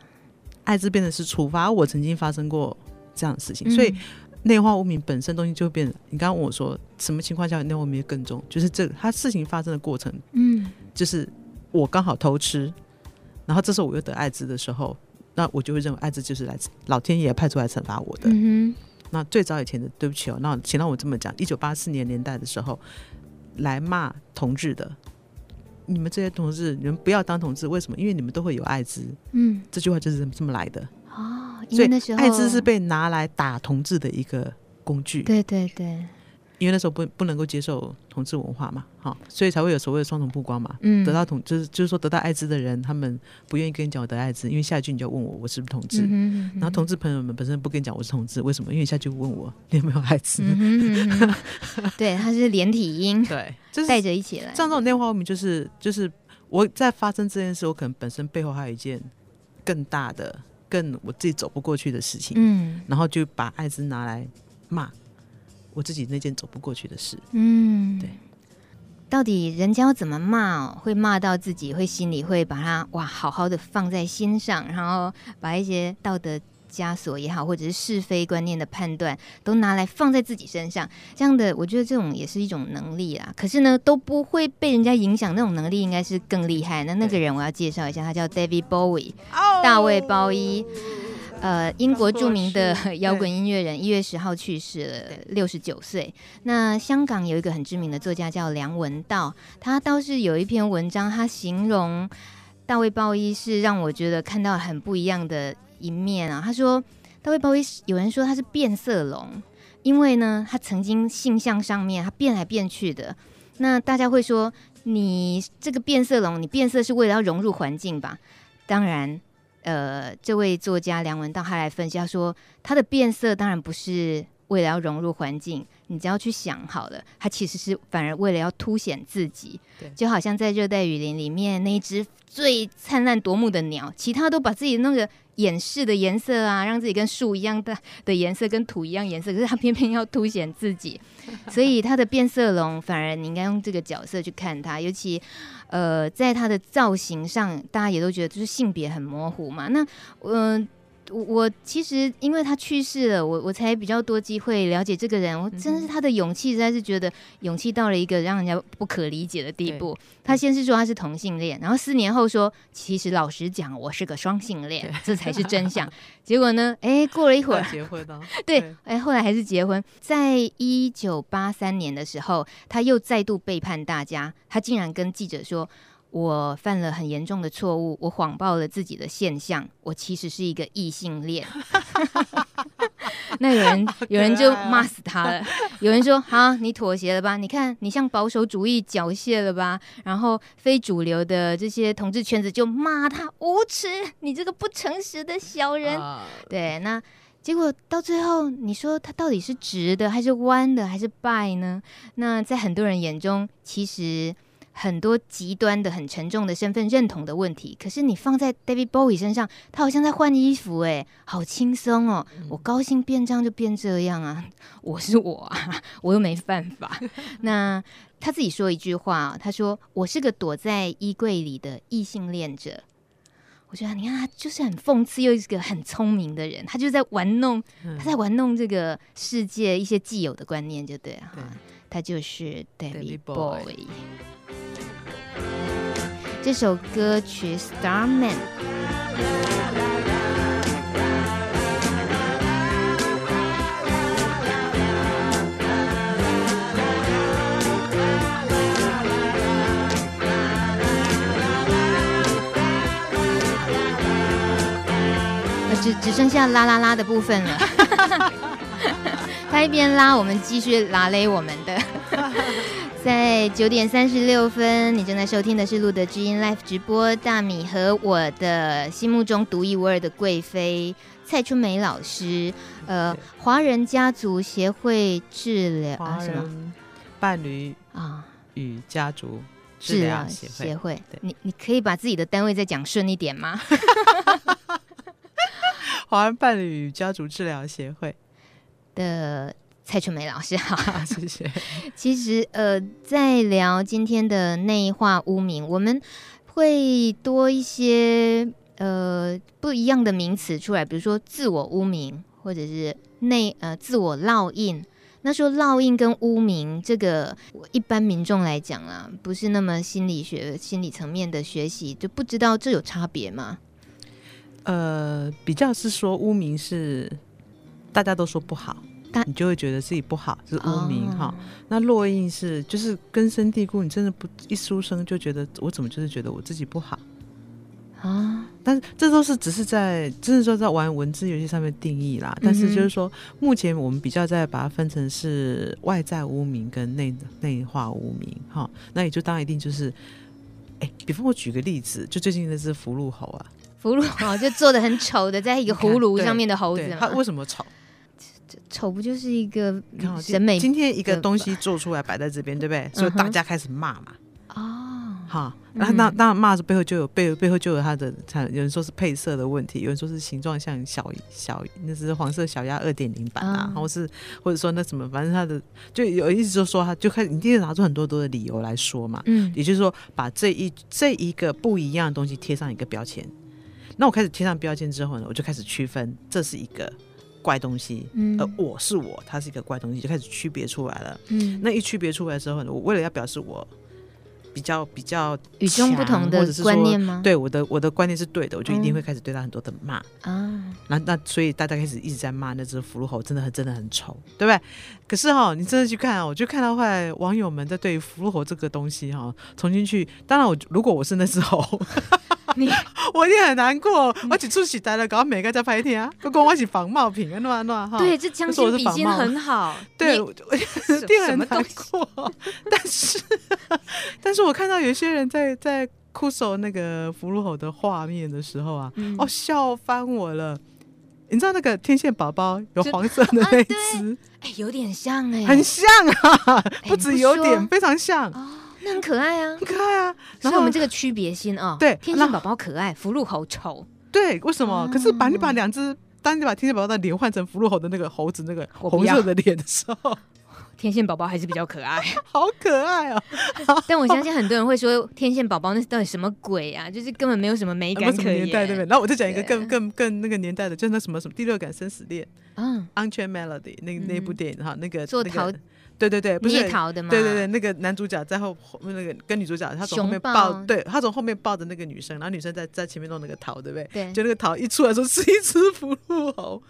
艾滋变成是处罚，我曾经发生过这样的事情，所以。内化污名本身东西就会变。你刚刚问我说，什么情况下内化污名更重？就是这个，他事情发生的过程，嗯，就是我刚好偷吃，然后这时候我又得艾滋的时候，那我就会认为艾滋就是来自老天爷派出来惩罚我的。嗯。那最早以前的，对不起哦，那请让我这么讲，一九八四年年代的时候，来骂同志的，你们这些同志，你们不要当同志，为什么？因为你们都会有艾滋。嗯，这句话就是这么来的。哦，因为那时候艾滋是被拿来打同志的一个工具。对对对，因为那时候不不能够接受同志文化嘛，好，所以才会有所谓的双重曝光嘛。嗯，得到同就是就是说得到艾滋的人，他们不愿意跟你讲我得艾滋，因为下一句你就要问我我是不是同志。嗯哼嗯哼，然后同志朋友们本身不跟你讲我是同志，为什么？因为下一句问我你有没有艾滋。嗯嗯嗯 对，他是连体婴，对，就是带着一起来。像这种电话后面就是就是我在发生这件事，我可能本身背后还有一件更大的。更我自己走不过去的事情，嗯，然后就把艾滋拿来骂，我自己那件走不过去的事。嗯，对。到底人家要怎么骂哦？会骂到自己，会心里会把它哇好好的放在心上，然后把一些道德枷锁也好，或者是是非观念的判断，都拿来放在自己身上。这样的，我觉得这种也是一种能力啦。可是呢，都不会被人家影响，那种能力应该是更厉害。那那个人我要介绍一下，他叫 David Bowie，大卫鲍伊。呃，英国著名的摇滚音乐人，一月十号去世了，六十九岁。那香港有一个很知名的作家叫梁文道，他倒是有一篇文章，他形容大卫鲍伊是让我觉得看到很不一样的一面啊。他说，他会不会有人说他是变色龙，因为呢，他曾经性向上面他变来变去的。那大家会说，你这个变色龙，你变色是为了要融入环境吧？当然。呃，这位作家梁文道他来分析，他说他的变色当然不是为了要融入环境，你只要去想好了，它其实是反而为了要凸显自己，对，就好像在热带雨林里面那一只最灿烂夺目的鸟，其他都把自己那个掩饰的颜色啊，让自己跟树一样的的颜色，跟土一样颜色，可是它偏偏要凸显自己，所以它的变色龙反而你应该用这个角色去看它，尤其。呃，在它的造型上，大家也都觉得就是性别很模糊嘛。那，嗯、呃。我其实因为他去世了，我我才比较多机会了解这个人。我真是他的勇气，实在是觉得勇气到了一个让人家不可理解的地步。他先是说他是同性恋，然后四年后说，其实老实讲，我是个双性恋，这才是真相。结果呢，哎，过了一会儿结婚了，对，哎，后来还是结婚。在一九八三年的时候，他又再度背叛大家，他竟然跟记者说。我犯了很严重的错误，我谎报了自己的现象，我其实是一个异性恋。那有人有人就骂死他了，有人说：好，你妥协了吧？你看你向保守主义缴械了吧？然后非主流的这些同志圈子就骂他无耻，你这个不诚实的小人。对，那结果到最后，你说他到底是直的还是弯的还是败呢？那在很多人眼中，其实。很多极端的、很沉重的身份认同的问题，可是你放在 David Bowie 身上，他好像在换衣服，哎，好轻松哦！我高兴变这样就变这样啊，我是我啊，我又没办法。那他自己说一句话，他说：“我是个躲在衣柜里的异性恋者。”我觉得你看他就是很讽刺，又是个很聪明的人，他就在玩弄，他在玩弄这个世界一些既有的观念，就对了哈。他就是 David Bowie。这首歌曲《Starman》。只只剩下啦啦啦的部分了。他一边拉，我们继续拉勒我们的。在九点三十六分，你正在收听的是路德知音 Live 直播，大米和我的心目中独一无二的贵妃蔡春梅老师，呃，华人家族协会治疗啊什么？伴侣啊。与家族治疗协会，协会。你你可以把自己的单位再讲顺一点吗？华人伴侣与家族治疗协会。的。蔡春梅老师好，谢谢。其实呃，在聊今天的内化污名，我们会多一些呃不一样的名词出来，比如说自我污名，或者是内呃自我烙印。那说烙印跟污名，这个一般民众来讲啊，不是那么心理学、心理层面的学习，就不知道这有差别吗？呃，比较是说污名是大家都说不好。你就会觉得自己不好，是污名哈。哦、那落印是就是根深蒂固，你真的不一出生就觉得我怎么就是觉得我自己不好啊？但是这都是只是在，真的说在玩文字游戏上面定义啦。但是就是说，目前我们比较在把它分成是外在污名跟内内化污名哈。那也就当一定就是，哎，比方我举个例子，就最近那只福禄猴啊，福禄猴就做的很丑的，在一个葫芦上面的猴子，它为什么丑？丑不就是一个审美？今天一个东西做出来摆在这边，对不对？所以大家开始骂嘛。哦，好，那那当然骂着背后就有背背后就有它的，有人说是配色的问题，有人说是形状像小小那是黄色小鸭二点零版啊，或是或者说那什么，反正他的就有意思，就说他就开始你一定拿出很多多的理由来说嘛，嗯，也就是说把这一这一个不一样的东西贴上一个标签，那我开始贴上标签之后呢，我就开始区分这是一个。怪东西，嗯，而我是我，它是一个怪东西，就开始区别出来了。嗯，那一区别出来之后呢，我为了要表示我比较比较与众不同的观念吗？对，我的我的观念是对的，我就一定会开始对他很多的骂啊。那那所以大家开始一直在骂那只福禄猴，真的很真的很丑，对不对？可是哈，你真的去看，我就看到后来网友们在对福禄猴这个东西哈，重新去。当然，我如果我是那只猴。你我也很难过，我只出席待了，搞每个在拍天啊，不光我是仿冒品啊，乱乱哈。对，这将心比心很好。对，我一定很难过。但是，但是我看到有些人在在酷守那个福禄猴的画面的时候啊，嗯、哦，笑翻我了。你知道那个天线宝宝有黄色的那一只，哎、啊，有点像哎、欸，很像啊，不止有点，欸、非常像。那很可爱啊，很可爱啊。然后我们这个区别心啊，对，天线宝宝可爱，福禄猴丑。对，为什么？可是把你把两只，当你把天线宝宝的脸换成福禄猴的那个猴子那个红色的脸的时候，天线宝宝还是比较可爱，好可爱哦。但我相信很多人会说，天线宝宝那到底什么鬼啊？就是根本没有什么美感可言，对不对？然后我就讲一个更更更那个年代的，就是那什么什么第六感生死恋，嗯，Unchained Melody 那那部电影哈，那个做陶。对对对，不是逃的吗？对对对，那个男主角在后那个跟女主角，他从后面抱，对他从后面抱着那个女生，然后女生在在前面弄那个桃，对不对？对，就那个桃一出来说是一只福禄猴，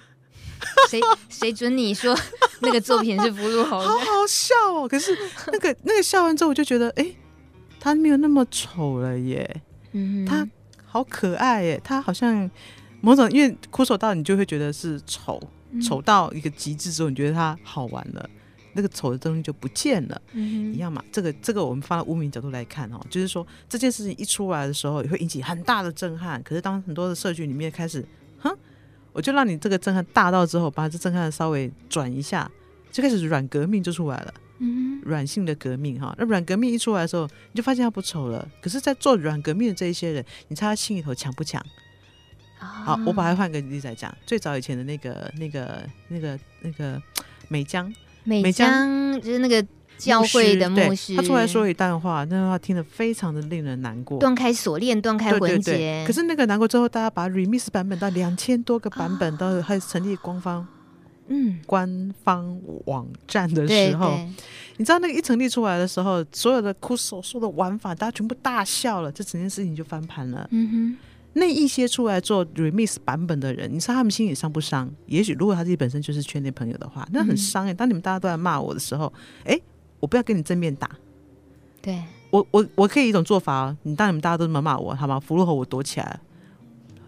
谁 谁准你说那个作品是福禄猴？好好笑哦！可是那个 那个笑完之后，我就觉得，哎，他没有那么丑了耶，嗯，他好可爱耶，他好像某种因为哭手到你就会觉得是丑，丑到一个极致之后，你觉得他好玩了。那个丑的东西就不见了，嗯、一样嘛。这个这个我们放到污名角度来看哦，就是说这件事情一出来的时候，也会引起很大的震撼。可是当很多的社群里面开始，哼，我就让你这个震撼大到之后，把这震撼稍微转一下，就开始软革命就出来了。嗯，软性的革命哈。那软革命一出来的时候，你就发现它不丑了。可是，在做软革命的这一些人，你猜他心里头强不强？好，我把它换个例子来讲，最早以前的那个、那个、那个、那个美江。美江就是那个教会的牧师，他出来说一段话，那段话听得非常的令人难过。断开锁链，断开魂结。可是那个难过之后，大家把 remix 版本到两千多个版本，都还成立官方，嗯，官方网站的时候，你知道那个一成立出来的时候，所有的哭手说的玩法，大家全部大笑了，这整件事情就翻盘了。嗯哼。那一些出来做 remix 版本的人，你说他们心里伤不伤？也许如果他自己本身就是圈内朋友的话，那很伤哎、欸。当你们大家都在骂我的时候，哎、欸，我不要跟你正面打，对我我我可以一种做法哦。你当你们大家都这么骂我，好吗？福禄猴我躲起来。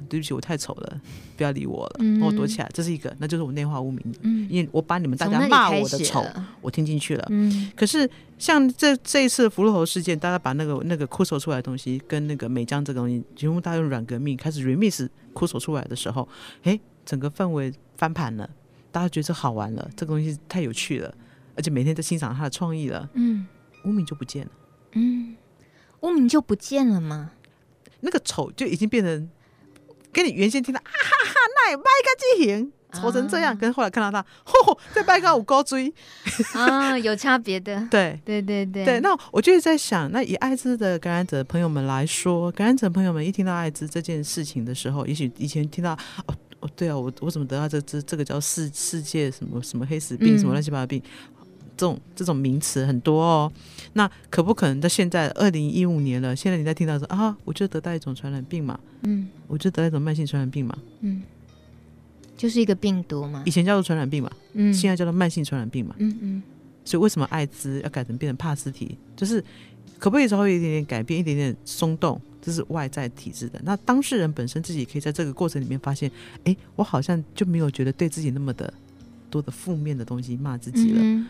对不起，我太丑了，不要理我了，嗯、我躲起来。这是一个，那就是我内化污名，嗯、因为我把你们大家骂我的丑，我听进去了。嗯、可是像这这一次福禄猴事件，大家把那个那个哭手出来的东西，跟那个美江这个东西，全部大家用软革命开始 remix 哭手出来的时候，哎，整个氛围翻盘了，大家觉得这好玩了，这个东西太有趣了，而且每天在欣赏他的创意了。嗯，污名就不见了。嗯，污名就不见了吗？那个丑就已经变成。跟你原先听到啊哈哈，那也掰个机型，丑成这样，跟后来看到他，嚯，再掰个五高追 啊，有差别的。对对对对对，那我就是在想，那以艾滋的感染者朋友们来说，感染者朋友们一听到艾滋这件事情的时候，也许以前听到哦哦，对啊，我我怎么得到这这这个叫世世界什么什么黑死病，什么乱七八糟病。嗯这种这种名词很多哦，那可不可能到现在二零一五年了？现在你在听到说啊，我就得到一种传染病嘛，嗯，我就得到一种慢性传染病嘛，嗯，就是一个病毒嘛，以前叫做传染病嘛，嗯，现在叫做慢性传染病嘛，嗯嗯，所以为什么艾滋要改成变成帕斯体？就是可不可以稍微有一点点改变，一点点松动？这是外在体质的。那当事人本身自己可以在这个过程里面发现，哎，我好像就没有觉得对自己那么的多的负面的东西骂自己了。嗯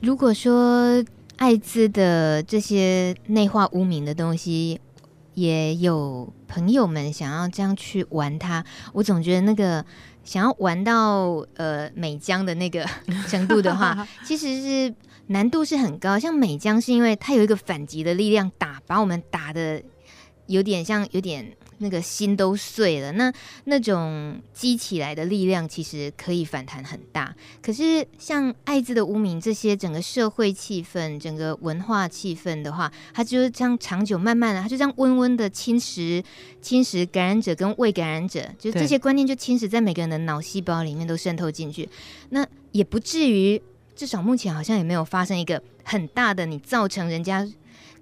如果说艾滋的这些内化污名的东西，也有朋友们想要这样去玩它，我总觉得那个想要玩到呃美江的那个 程度的话，其实是难度是很高。像美江是因为它有一个反击的力量打把我们打的有点像有点。那个心都碎了，那那种激起来的力量其实可以反弹很大。可是像艾滋的污名，这些整个社会气氛、整个文化气氛的话，它就是这样长久、慢慢的，它就这样温温的侵蚀、侵蚀感染者跟未感染者，就这些观念就侵蚀在每个人的脑细胞里面都渗透进去。那也不至于，至少目前好像也没有发生一个很大的你造成人家。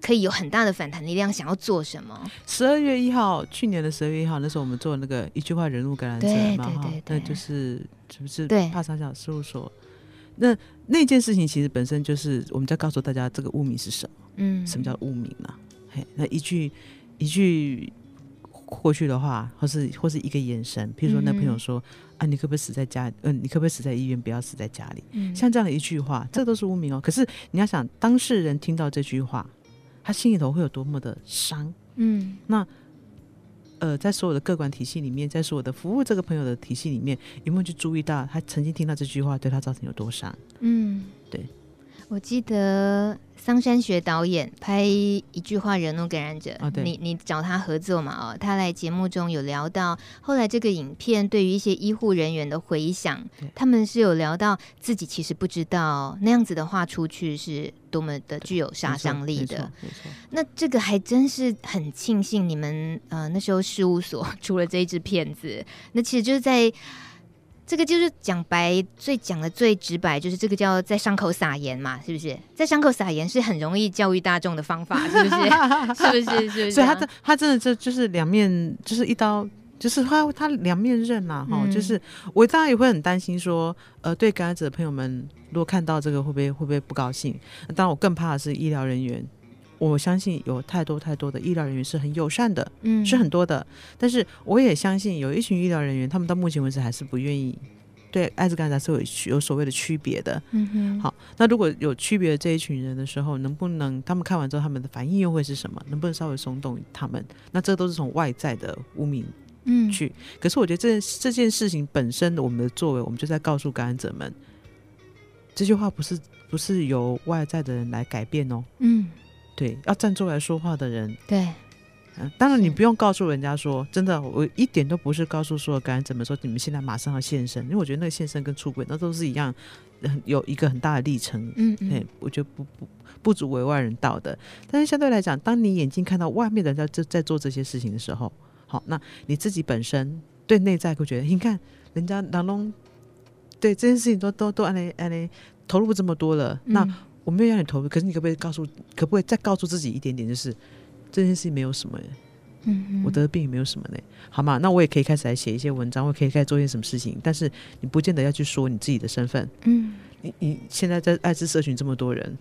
可以有很大的反弹力量，想要做什么？十二月一号，去年的十二月一号，那时候我们做那个一句话人物感染者嘛，哈，那就是是不是对帕萨小事务所？那那件事情其实本身就是我们在告诉大家这个污名是什么？嗯，什么叫污名啊？嘿，那一句一句过去的话，或是或是一个眼神，譬如说那朋友说、嗯、啊，你可不可以死在家？嗯、呃，你可不可以死在医院？不要死在家里。嗯，像这样的一句话，这都是污名哦。可是你要想，当事人听到这句话。他心里头会有多么的伤？嗯，那呃，在所有的各管体系里面，在所有的服务这个朋友的体系里面，有没有去注意到他曾经听到这句话对他造成有多伤？嗯，对。我记得桑山学导演拍一句话惹怒感染者，哦、你你找他合作嘛？哦，他来节目中有聊到，后来这个影片对于一些医护人员的回响，他们是有聊到自己其实不知道那样子的话出去是多么的具有杀伤力的。那这个还真是很庆幸你们呃那时候事务所 出了这一支片子，那其实就是在。这个就是讲白，最讲的最直白，就是这个叫在伤口撒盐嘛，是不是？在伤口撒盐是很容易教育大众的方法，是不是？是不是？是不是？所以他这他真的就就是两面，就是一刀，就是他他两面刃呐，哈、嗯，就是我当然也会很担心说，呃，对感染者的朋友们，如果看到这个会不会会不会不高兴？当然我更怕的是医疗人员。我相信有太多太多的医疗人员是很友善的，嗯，是很多的。但是我也相信有一群医疗人员，他们到目前为止还是不愿意对艾滋感染是有有所谓的区别的。嗯哼。好，那如果有区别的这一群人的时候，能不能他们看完之后他们的反应又会是什么？能不能稍微松动他们？那这都是从外在的污名嗯去。可是我觉得这这件事情本身我们的作为，我们就在告诉感染者们，这句话不是不是由外在的人来改变哦。嗯。对，要站出来说话的人，对，嗯、啊，当然你不用告诉人家说，真的，我一点都不是告诉所有感染者们说，你们现在马上要现身，因为我觉得那个现身跟出轨那都是一样，有一个很大的历程，嗯嗯，我觉得不不不足为外人道的。但是相对来讲，当你眼睛看到外面的人在在做这些事情的时候，好，那你自己本身对内在会觉得，你看人家郎龙对这件事情都都都按呢按呢投入这么多了，嗯、那。我没有让你投入，可是你可不可以告诉，可不可以再告诉自己一点点，就是这件事情没有什么，嗯嗯，我得的病也没有什么呢，好嘛？那我也可以开始来写一些文章，我可以开始做一些什么事情，但是你不见得要去说你自己的身份，嗯，你你现在在艾滋社群这么多人，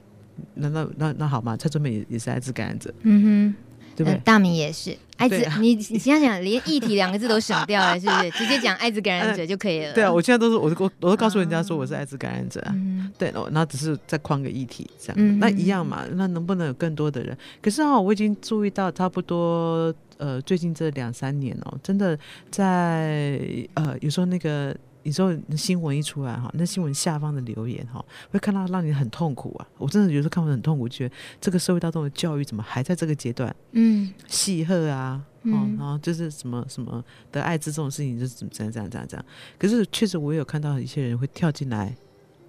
那那那那好嘛？蔡春美也也是艾滋感染者，嗯哼。对不对？大米也是艾滋，你你想想，连议题两个字都省掉了，是不是？直接讲艾滋感染者就可以了。对啊，我现在都是我我我都告诉人家说我是艾滋感染者，嗯、对，然后只是再框个议题这样，嗯、那一样嘛。那能不能有更多的人？可是啊，我已经注意到，差不多呃，最近这两三年哦，真的在呃，有时候那个。你说新闻一出来哈，那新闻下方的留言哈，会看到让你很痛苦啊！我真的有时候看完很痛苦，觉得这个社会当中的教育怎么还在这个阶段？嗯，戏贺啊，嗯，然后就是什么什么得艾滋这种事情，就是怎么这样这样这样这样。可是确实我也有看到一些人会跳进来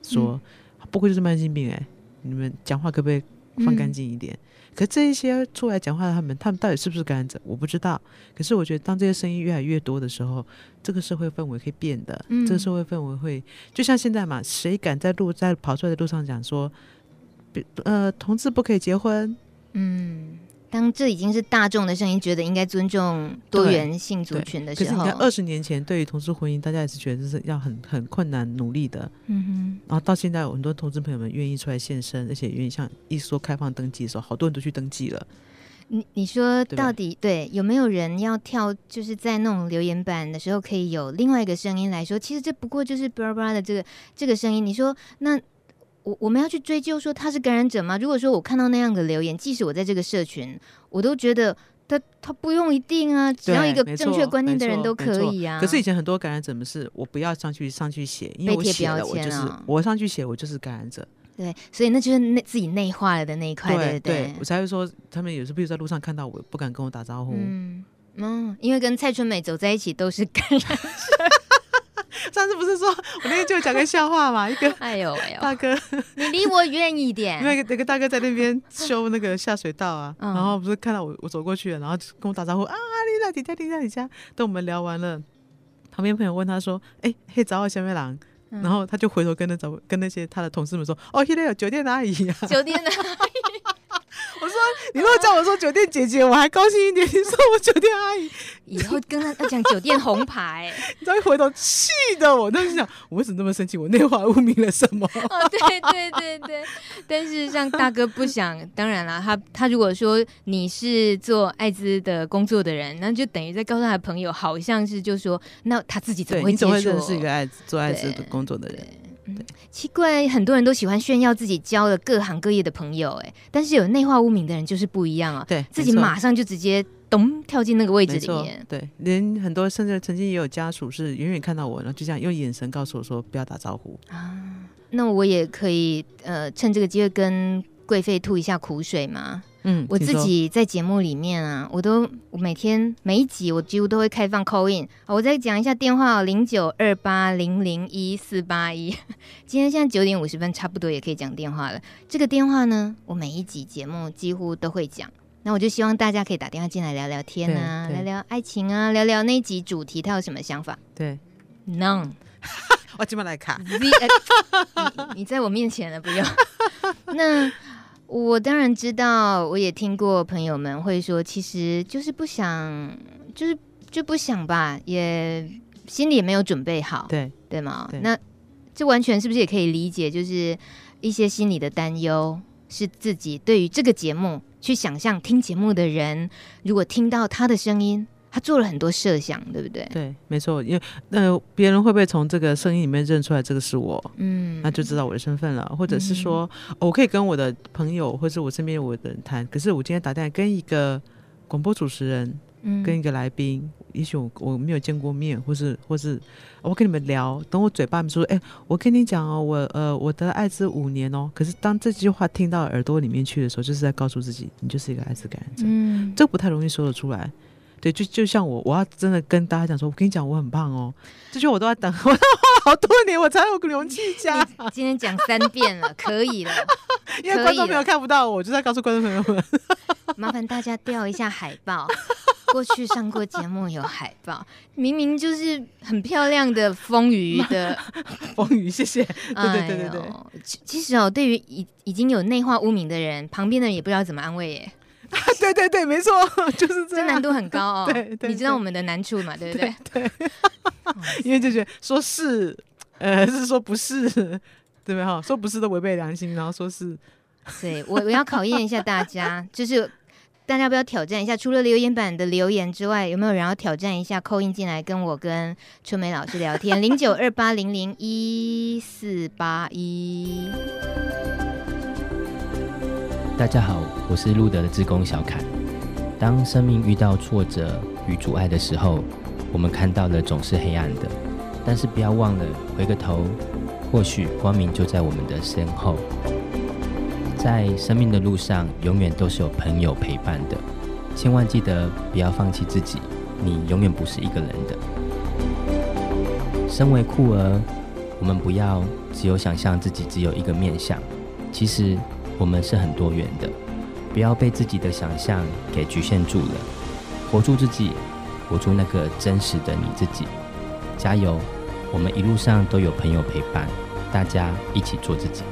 说，嗯、不过就是慢性病哎、欸，你们讲话可不可以放干净一点？嗯可这一些出来讲话的他们，他们到底是不是感染者？我不知道。可是我觉得，当这些声音越来越多的时候，这个社会氛围可以变的。嗯，这个社会氛围会，就像现在嘛，谁敢在路在跑出来的路上讲说，呃，同志不可以结婚？嗯。当这已经是大众的声音，觉得应该尊重多元性族群的时候，可是你看二十年前对于同志婚姻，大家也是觉得这是要很很困难努力的。嗯哼。然后到现在，有很多同志朋友们愿意出来现身，而且愿意像一说开放登记的时候，好多人都去登记了。你你说到底对，对有没有人要跳？就是在那种留言板的时候，可以有另外一个声音来说，其实这不过就是巴拉巴拉的这个这个声音。你说那？我我们要去追究说他是感染者吗？如果说我看到那样的留言，即使我在这个社群，我都觉得他他不用一定啊，只要一个正确观念的人都可以啊。可是以前很多感染者们是我不要上去上去写，因为我写了我就是我上去写我就是感染者，对，所以那就是内自己内化了的那一块，对对，对？我才会说，他们有时候比如在路上看到我，不敢跟我打招呼。嗯嗯，因为跟蔡春美走在一起都是感染。上次不是说我那天就讲个笑话嘛？一个 哎呦哎呦，大哥，你离我远一点。因为那个大哥在那边修那个下水道啊，嗯、然后不是看到我我走过去了，然后跟我打招呼啊，你在底下，你在底下。等我们聊完了，旁边朋友问他说：“哎、欸，嘿，找我小妹郎。嗯”然后他就回头跟那找跟那些他的同事们说：“哦，现在有酒店的阿姨啊，酒店的阿姨。”我说，你如果叫我说酒店姐姐，我还高兴一点。你说我酒店阿姨，以后跟他要讲酒店红牌，你知道回头气的我，当时想，我为什么那么生气？我内化污名了什么？哦，对对对对。但是像大哥不想，当然了，他他如果说你是做艾滋的工作的人，那就等于在告诉他的朋友，好像是就说，那他自己怎么会接受？你怎么会认识一个艾滋做艾滋的工作的人？对奇怪，很多人都喜欢炫耀自己交了各行各业的朋友，哎，但是有内化污名的人就是不一样啊。对，自己马上就直接咚跳进那个位置里面。对，连很多甚至曾经也有家属是远远看到我，然后就这样用眼神告诉我说不要打招呼啊。那我也可以呃趁这个机会跟贵妃吐一下苦水吗？嗯，我自己在节目里面啊，我都我每天每一集我几乎都会开放 call in。好，我再讲一下电话：零九二八零零一四八一。今天现在九点五十分，差不多也可以讲电话了。这个电话呢，我每一集节目几乎都会讲。那我就希望大家可以打电话进来聊聊天啊，聊聊爱情啊，聊聊那一集主题他有什么想法？对，None。我这么来卡。你你在我面前了，不用。那。我当然知道，我也听过朋友们会说，其实就是不想，就是就不想吧，也心里也没有准备好，对对吗？对，那这完全是不是也可以理解？就是一些心理的担忧，是自己对于这个节目去想象，听节目的人如果听到他的声音。他做了很多设想，对不对？对，没错。因为那别人会不会从这个声音里面认出来这个是我？嗯，那就知道我的身份了。或者是说，嗯哦、我可以跟我的朋友，或是我身边我的人谈。可是我今天打电话跟一个广播主持人，嗯，跟一个来宾，也许我我没有见过面，或是或是我跟你们聊，等我嘴巴说，哎，我跟你讲哦，我呃，我得了艾滋五年哦。可是当这句话听到耳朵里面去的时候，就是在告诉自己，你就是一个艾滋感染者。嗯，这不太容易说得出来。对，就就像我，我要真的跟大家讲说，我跟你讲，我很胖哦。这句我都要等，我要花好多年我才有勇气讲。今天讲三遍了，可以了。因为观众朋友看不到我，就在告诉观众朋友们。麻烦大家调一下海报，过去上过节目有海报，明明就是很漂亮的风雨的风雨，谢谢。对对对对对。其实哦，对于已已经有内化污名的人，旁边的人也不知道怎么安慰耶。对对对，没错，就是这样。这难度很高哦。对对，你知道我们的难处嘛？对不对？对。因为就觉得说是，呃，是说不是，对不对？哈，说不是都违背良心，然后说是。对，我我要考验一下大家，就是大家不要挑战一下，除了留言板的留言之外，有没有人要挑战一下，call in 进来跟我跟春梅老师聊天？零九二八零零一四八一。大家好，我是路德的志工小凯。当生命遇到挫折与阻碍的时候，我们看到的总是黑暗的。但是不要忘了回个头，或许光明就在我们的身后。在生命的路上，永远都是有朋友陪伴的。千万记得不要放弃自己，你永远不是一个人的。身为酷儿，我们不要只有想象自己只有一个面相，其实。我们是很多元的，不要被自己的想象给局限住了，活出自己，活出那个真实的你自己，加油！我们一路上都有朋友陪伴，大家一起做自己。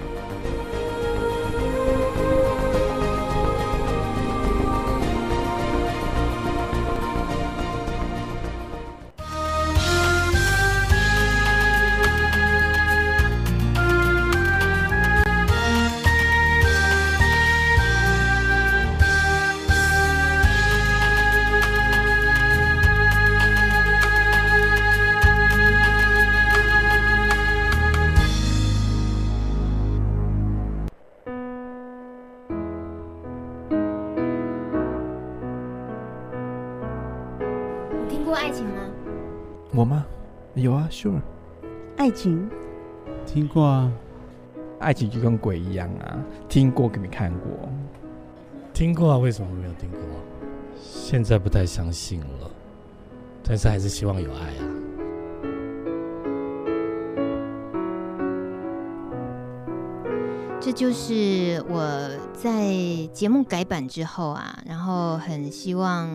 Sure，爱情，听过啊。爱情就跟鬼一样啊，听过给没看过？听过啊，为什么没有听过？现在不太相信了，但是还是希望有爱啊。这就是我在节目改版之后啊，然后很希望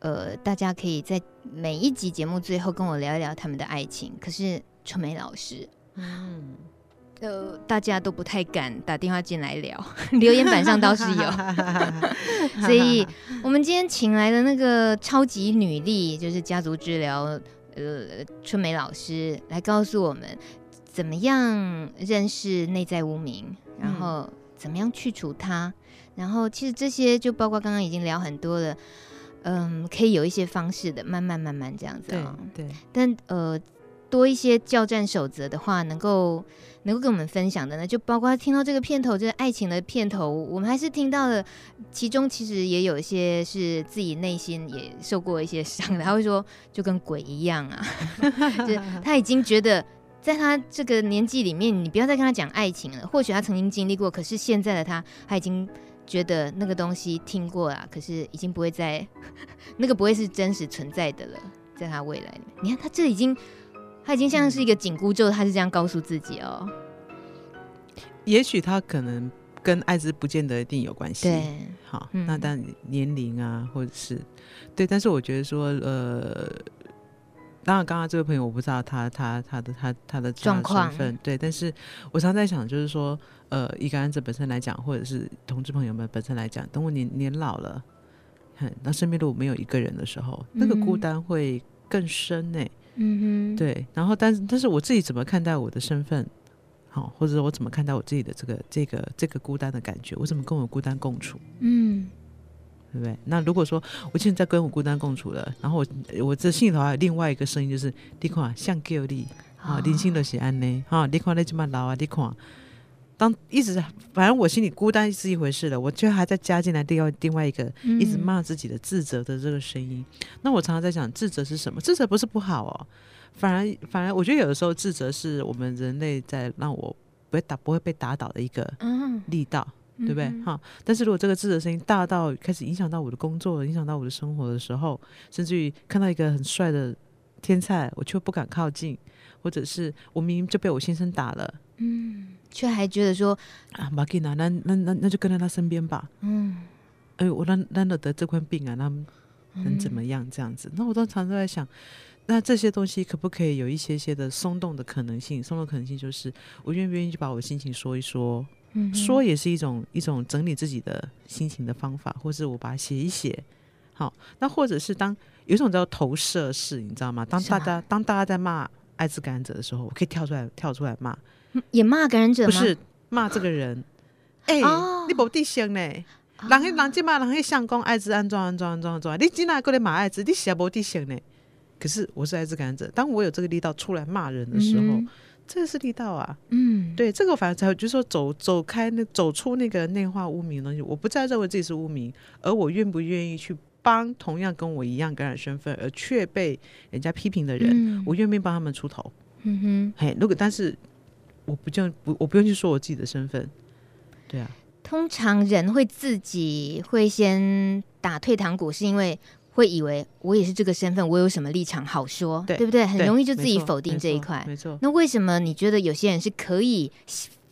呃大家可以在每一集节目最后跟我聊一聊他们的爱情。可是春梅老师，嗯，呃，大家都不太敢打电话进来聊，留言板上倒是有，所以我们今天请来的那个超级女力，就是家族治疗呃春梅老师来告诉我们怎么样认识内在无名。然后怎么样去除它？然后其实这些就包括刚刚已经聊很多了，嗯，可以有一些方式的，慢慢慢慢这样子啊、哦。对。但呃，多一些教战守则的话，能够能够跟我们分享的呢，就包括听到这个片头，就是爱情的片头，我们还是听到了，其中其实也有一些是自己内心也受过一些伤的。他会说，就跟鬼一样啊，就是 他已经觉得。在他这个年纪里面，你不要再跟他讲爱情了。或许他曾经经历过，可是现在的他，他已经觉得那个东西听过啊，可是已经不会再，那个不会是真实存在的了。在他未来里面，你看他这已经，他已经像是一个紧箍咒，他是这样告诉自己哦。也许他可能跟艾滋不见得一定有关系。对，好，嗯、那但年龄啊，或者是对，但是我觉得说，呃。当然，刚刚这位朋友我不知道他他他的他他的状况对，但是我常在想，就是说，呃，一个案子本身来讲，或者是同志朋友们本身来讲，等我年年老了，哼，那身边如果没有一个人的时候，那个孤单会更深呢、欸。嗯哼，对。然后，但是但是我自己怎么看待我的身份，好，或者说我怎么看待我自己的这个这个这个孤单的感觉，我怎么跟我孤单共处？嗯。对不对？那如果说我现在跟我孤单共处了，然后我我这心里头还有另外一个声音，就是你看像给你啊，人生都是安呢啊，你看你这么老啊，你看，当一直反正我心里孤单是一回事的，我却还在加进来另外另外一个一直骂自己的自责的这个声音。嗯、那我常常在想，自责是什么？自责不是不好哦，反而反而我觉得有的时候自责是我们人类在让我不会打不会被打倒的一个力道。嗯对不对？哈、嗯，但是如果这个自责声音大到开始影响到我的工作，影响到我的生活的时候，甚至于看到一个很帅的天才，我却不敢靠近，或者是我明明就被我先生打了，嗯，却还觉得说啊，马吉娜，那那那那就跟在他身边吧，嗯，哎，我让让他得这块病啊，那能怎么样？这样子，那我都常常在想，那这些东西可不可以有一些些的松动的可能性？松动的可能性就是，我愿不愿意去把我心情说一说。嗯、说也是一种一种整理自己的心情的方法，或是我把它写一写。好，那或者是当有一种叫投射式，你知道吗？当大家当大家在骂艾滋感染者的时候，我可以跳出来跳出来骂，也骂感染者吗？不是骂这个人。哎、欸哦，你不地想呢？人迄人即骂人迄相公艾滋安装安装安装安装，你今哪过来骂艾滋？你写不地想呢？可是我是艾滋感染者，当我有这个力道出来骂人的时候。嗯这个是力道啊，嗯，对，这个反而才会就是说走走开那走出那个内化污名的东西，我不再认为自己是污名，而我愿不愿意去帮同样跟我一样感染身份而却被人家批评的人，嗯、我愿不愿意帮他们出头？嗯哼，嘿，如果但是我不就不我不用去说我自己的身份，对啊，通常人会自己会先打退堂鼓，是因为。会以为我也是这个身份，我有什么立场好说，对，对不对？很容易就自己否定这一块。没错。那为什么你觉得有些人是可以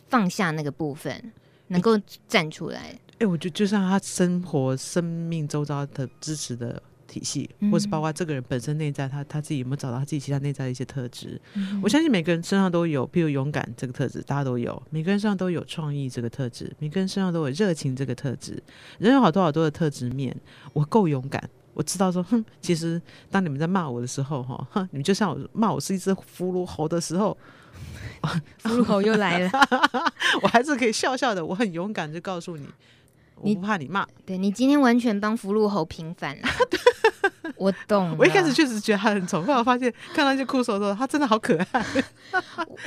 放下那个部分，能够站出来？哎，我觉得就像他生活、生命周遭的支持的体系，嗯、或是包括这个人本身内在，他他自己有没有找到他自己其他内在的一些特质？嗯、我相信每个人身上都有，譬如勇敢这个特质，大家都有；每个人身上都有创意这个特质，每个人身上都有热情这个特质。人有好多好多的特质面，我够勇敢。我知道说，哼，其实当你们在骂我的时候，哈，哼，你们就像我骂我是一只俘虏猴的时候，俘虏猴又来了，我还是可以笑笑的，我很勇敢，就告诉你，我不怕你骂。对，你今天完全帮福禄猴平反了，我懂。我一开始确实觉得他很丑，后来发现看到一些酷手的时候，他真的好可爱。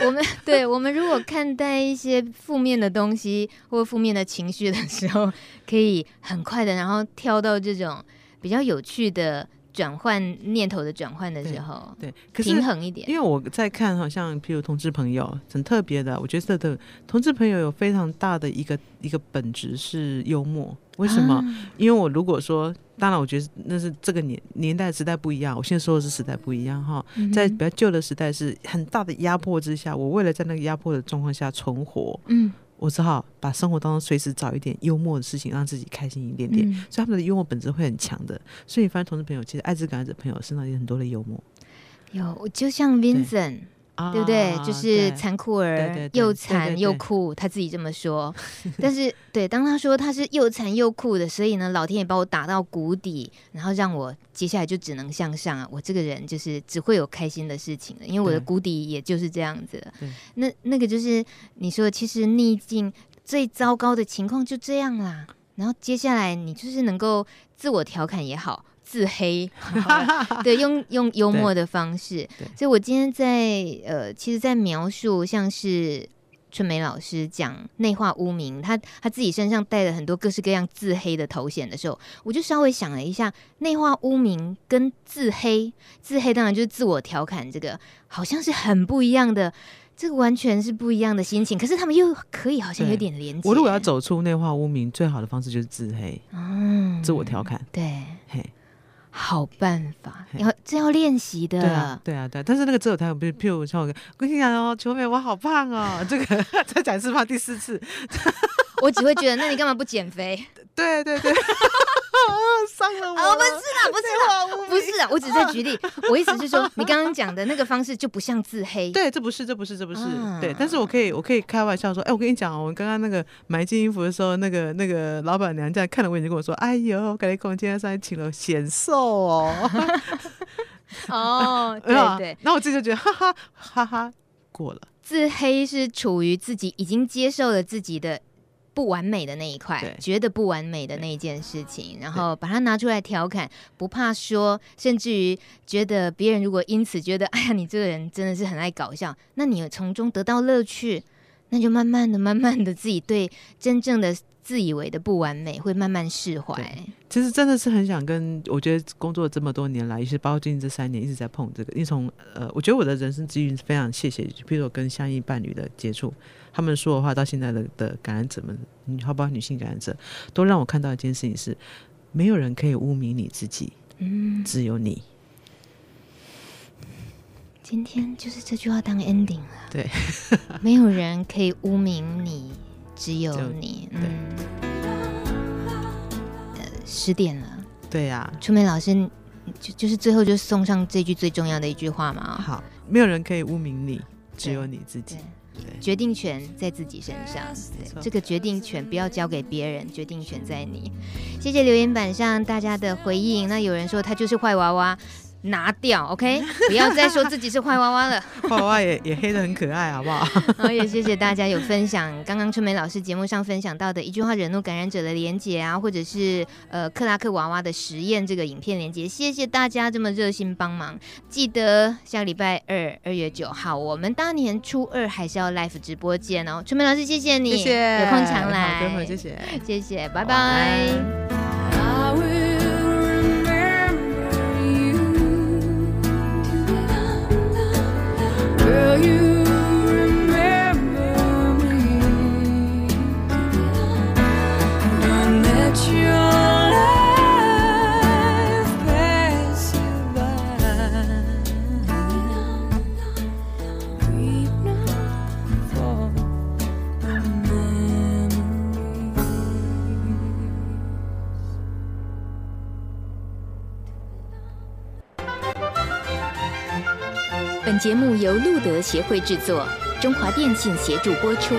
我们对我们如果看待一些负面的东西或负面的情绪的时候，可以很快的，然后跳到这种。比较有趣的转换念头的转换的时候，对，可是平衡一点。因为我在看，好像譬如同志朋友很特别的，我觉得这个同志朋友有非常大的一个一个本质是幽默。为什么？啊、因为我如果说，当然我觉得那是这个年年代时代不一样。我现在说的是时代不一样哈，嗯、在比较旧的时代是很大的压迫之下，我为了在那个压迫的状况下存活，嗯。我只好把生活当中随时找一点幽默的事情，让自己开心一点点。嗯、所以他们的幽默本质会很强的。所以你发现同事朋友，其实艾滋感染者朋友身上有很多的幽默。有，就像 Vincent。对不对？啊、就是残酷儿，又残又酷，他自己这么说。但是，对，当他说他是又残又酷的，所以呢，老天爷把我打到谷底，然后让我接下来就只能向上啊！我这个人就是只会有开心的事情了，因为我的谷底也就是这样子。那那个就是你说，其实逆境最糟糕的情况就这样啦。然后接下来你就是能够自我调侃也好。自黑，对，用用幽默的方式，所以我今天在呃，其实，在描述像是春梅老师讲内化污名，他他自己身上带了很多各式各样自黑的头衔的时候，我就稍微想了一下，内化污名跟自黑，自黑当然就是自我调侃，这个好像是很不一样的，这个完全是不一样的心情，可是他们又可以好像有点连接。我如果要走出内化污名，最好的方式就是自黑，嗯，自我调侃，对，嘿。好办法，要这要练习的。对啊，对啊，对。但是那个自我调侃，比如譬如像我跟你讲哦，求美我好胖哦，这个再讲一次胖第四次，我只会觉得，那你干嘛不减肥？对 对对。伤了我！哦，不是啦，不是啦，不是啦，我只是在举例。我意思是说，你刚刚讲的那个方式就不像自黑。对，这不是，这不是，这不是。对，但是我可以，我可以开玩笑说，哎，我跟你讲哦，我刚刚那个买一件衣服的时候，那个那个老板娘这样看了我，已经跟我说，哎呦，改天空今天请了显瘦哦。哦，对对。那我自己就觉得，哈哈哈哈，过了。自黑是处于自己已经接受了自己的。不完美的那一块，对觉得不完美的那一件事情，然后把它拿出来调侃，不怕说，甚至于觉得别人如果因此觉得，哎呀，你这个人真的是很爱搞笑，那你从中得到乐趣，那就慢慢的、慢慢的，自己对真正的自以为的不完美会慢慢释怀。其实真的是很想跟，我觉得工作这么多年来，也是包括最近这三年一直在碰这个。因为从呃，我觉得我的人生机遇非常谢谢，比如说跟相应伴侣的接触。他们说的话到现在的的感染者们，你好，包括女性感染者，都让我看到一件事情是：没有人可以污名你自己，嗯，只有你。今天就是这句话当 ending 了。对，没有人可以污名你，只有你。对，呃，十点了。对呀，春梅老师，就就是最后就送上这句最重要的一句话嘛。好，没有人可以污名你，只有你自己。决定权在自己身上，对，这个决定权不要交给别人，决定权在你。谢谢留言板上大家的回应。那有人说他就是坏娃娃。拿掉，OK，不要再说自己是坏娃娃了。坏娃娃也也黑的很可爱，好不好？好，也谢谢大家有分享刚刚春梅老师节目上分享到的一句话惹怒感染者的连接啊，或者是呃克拉克娃娃的实验这个影片连接，谢谢大家这么热心帮忙。记得下个礼拜二二月九号，我们大年初二还是要 live 直播间哦。春梅老师，谢谢你，谢谢，有空常来，好，谢谢，谢谢，拜拜。Will you? 节目由路德协会制作，中华电信协助播出。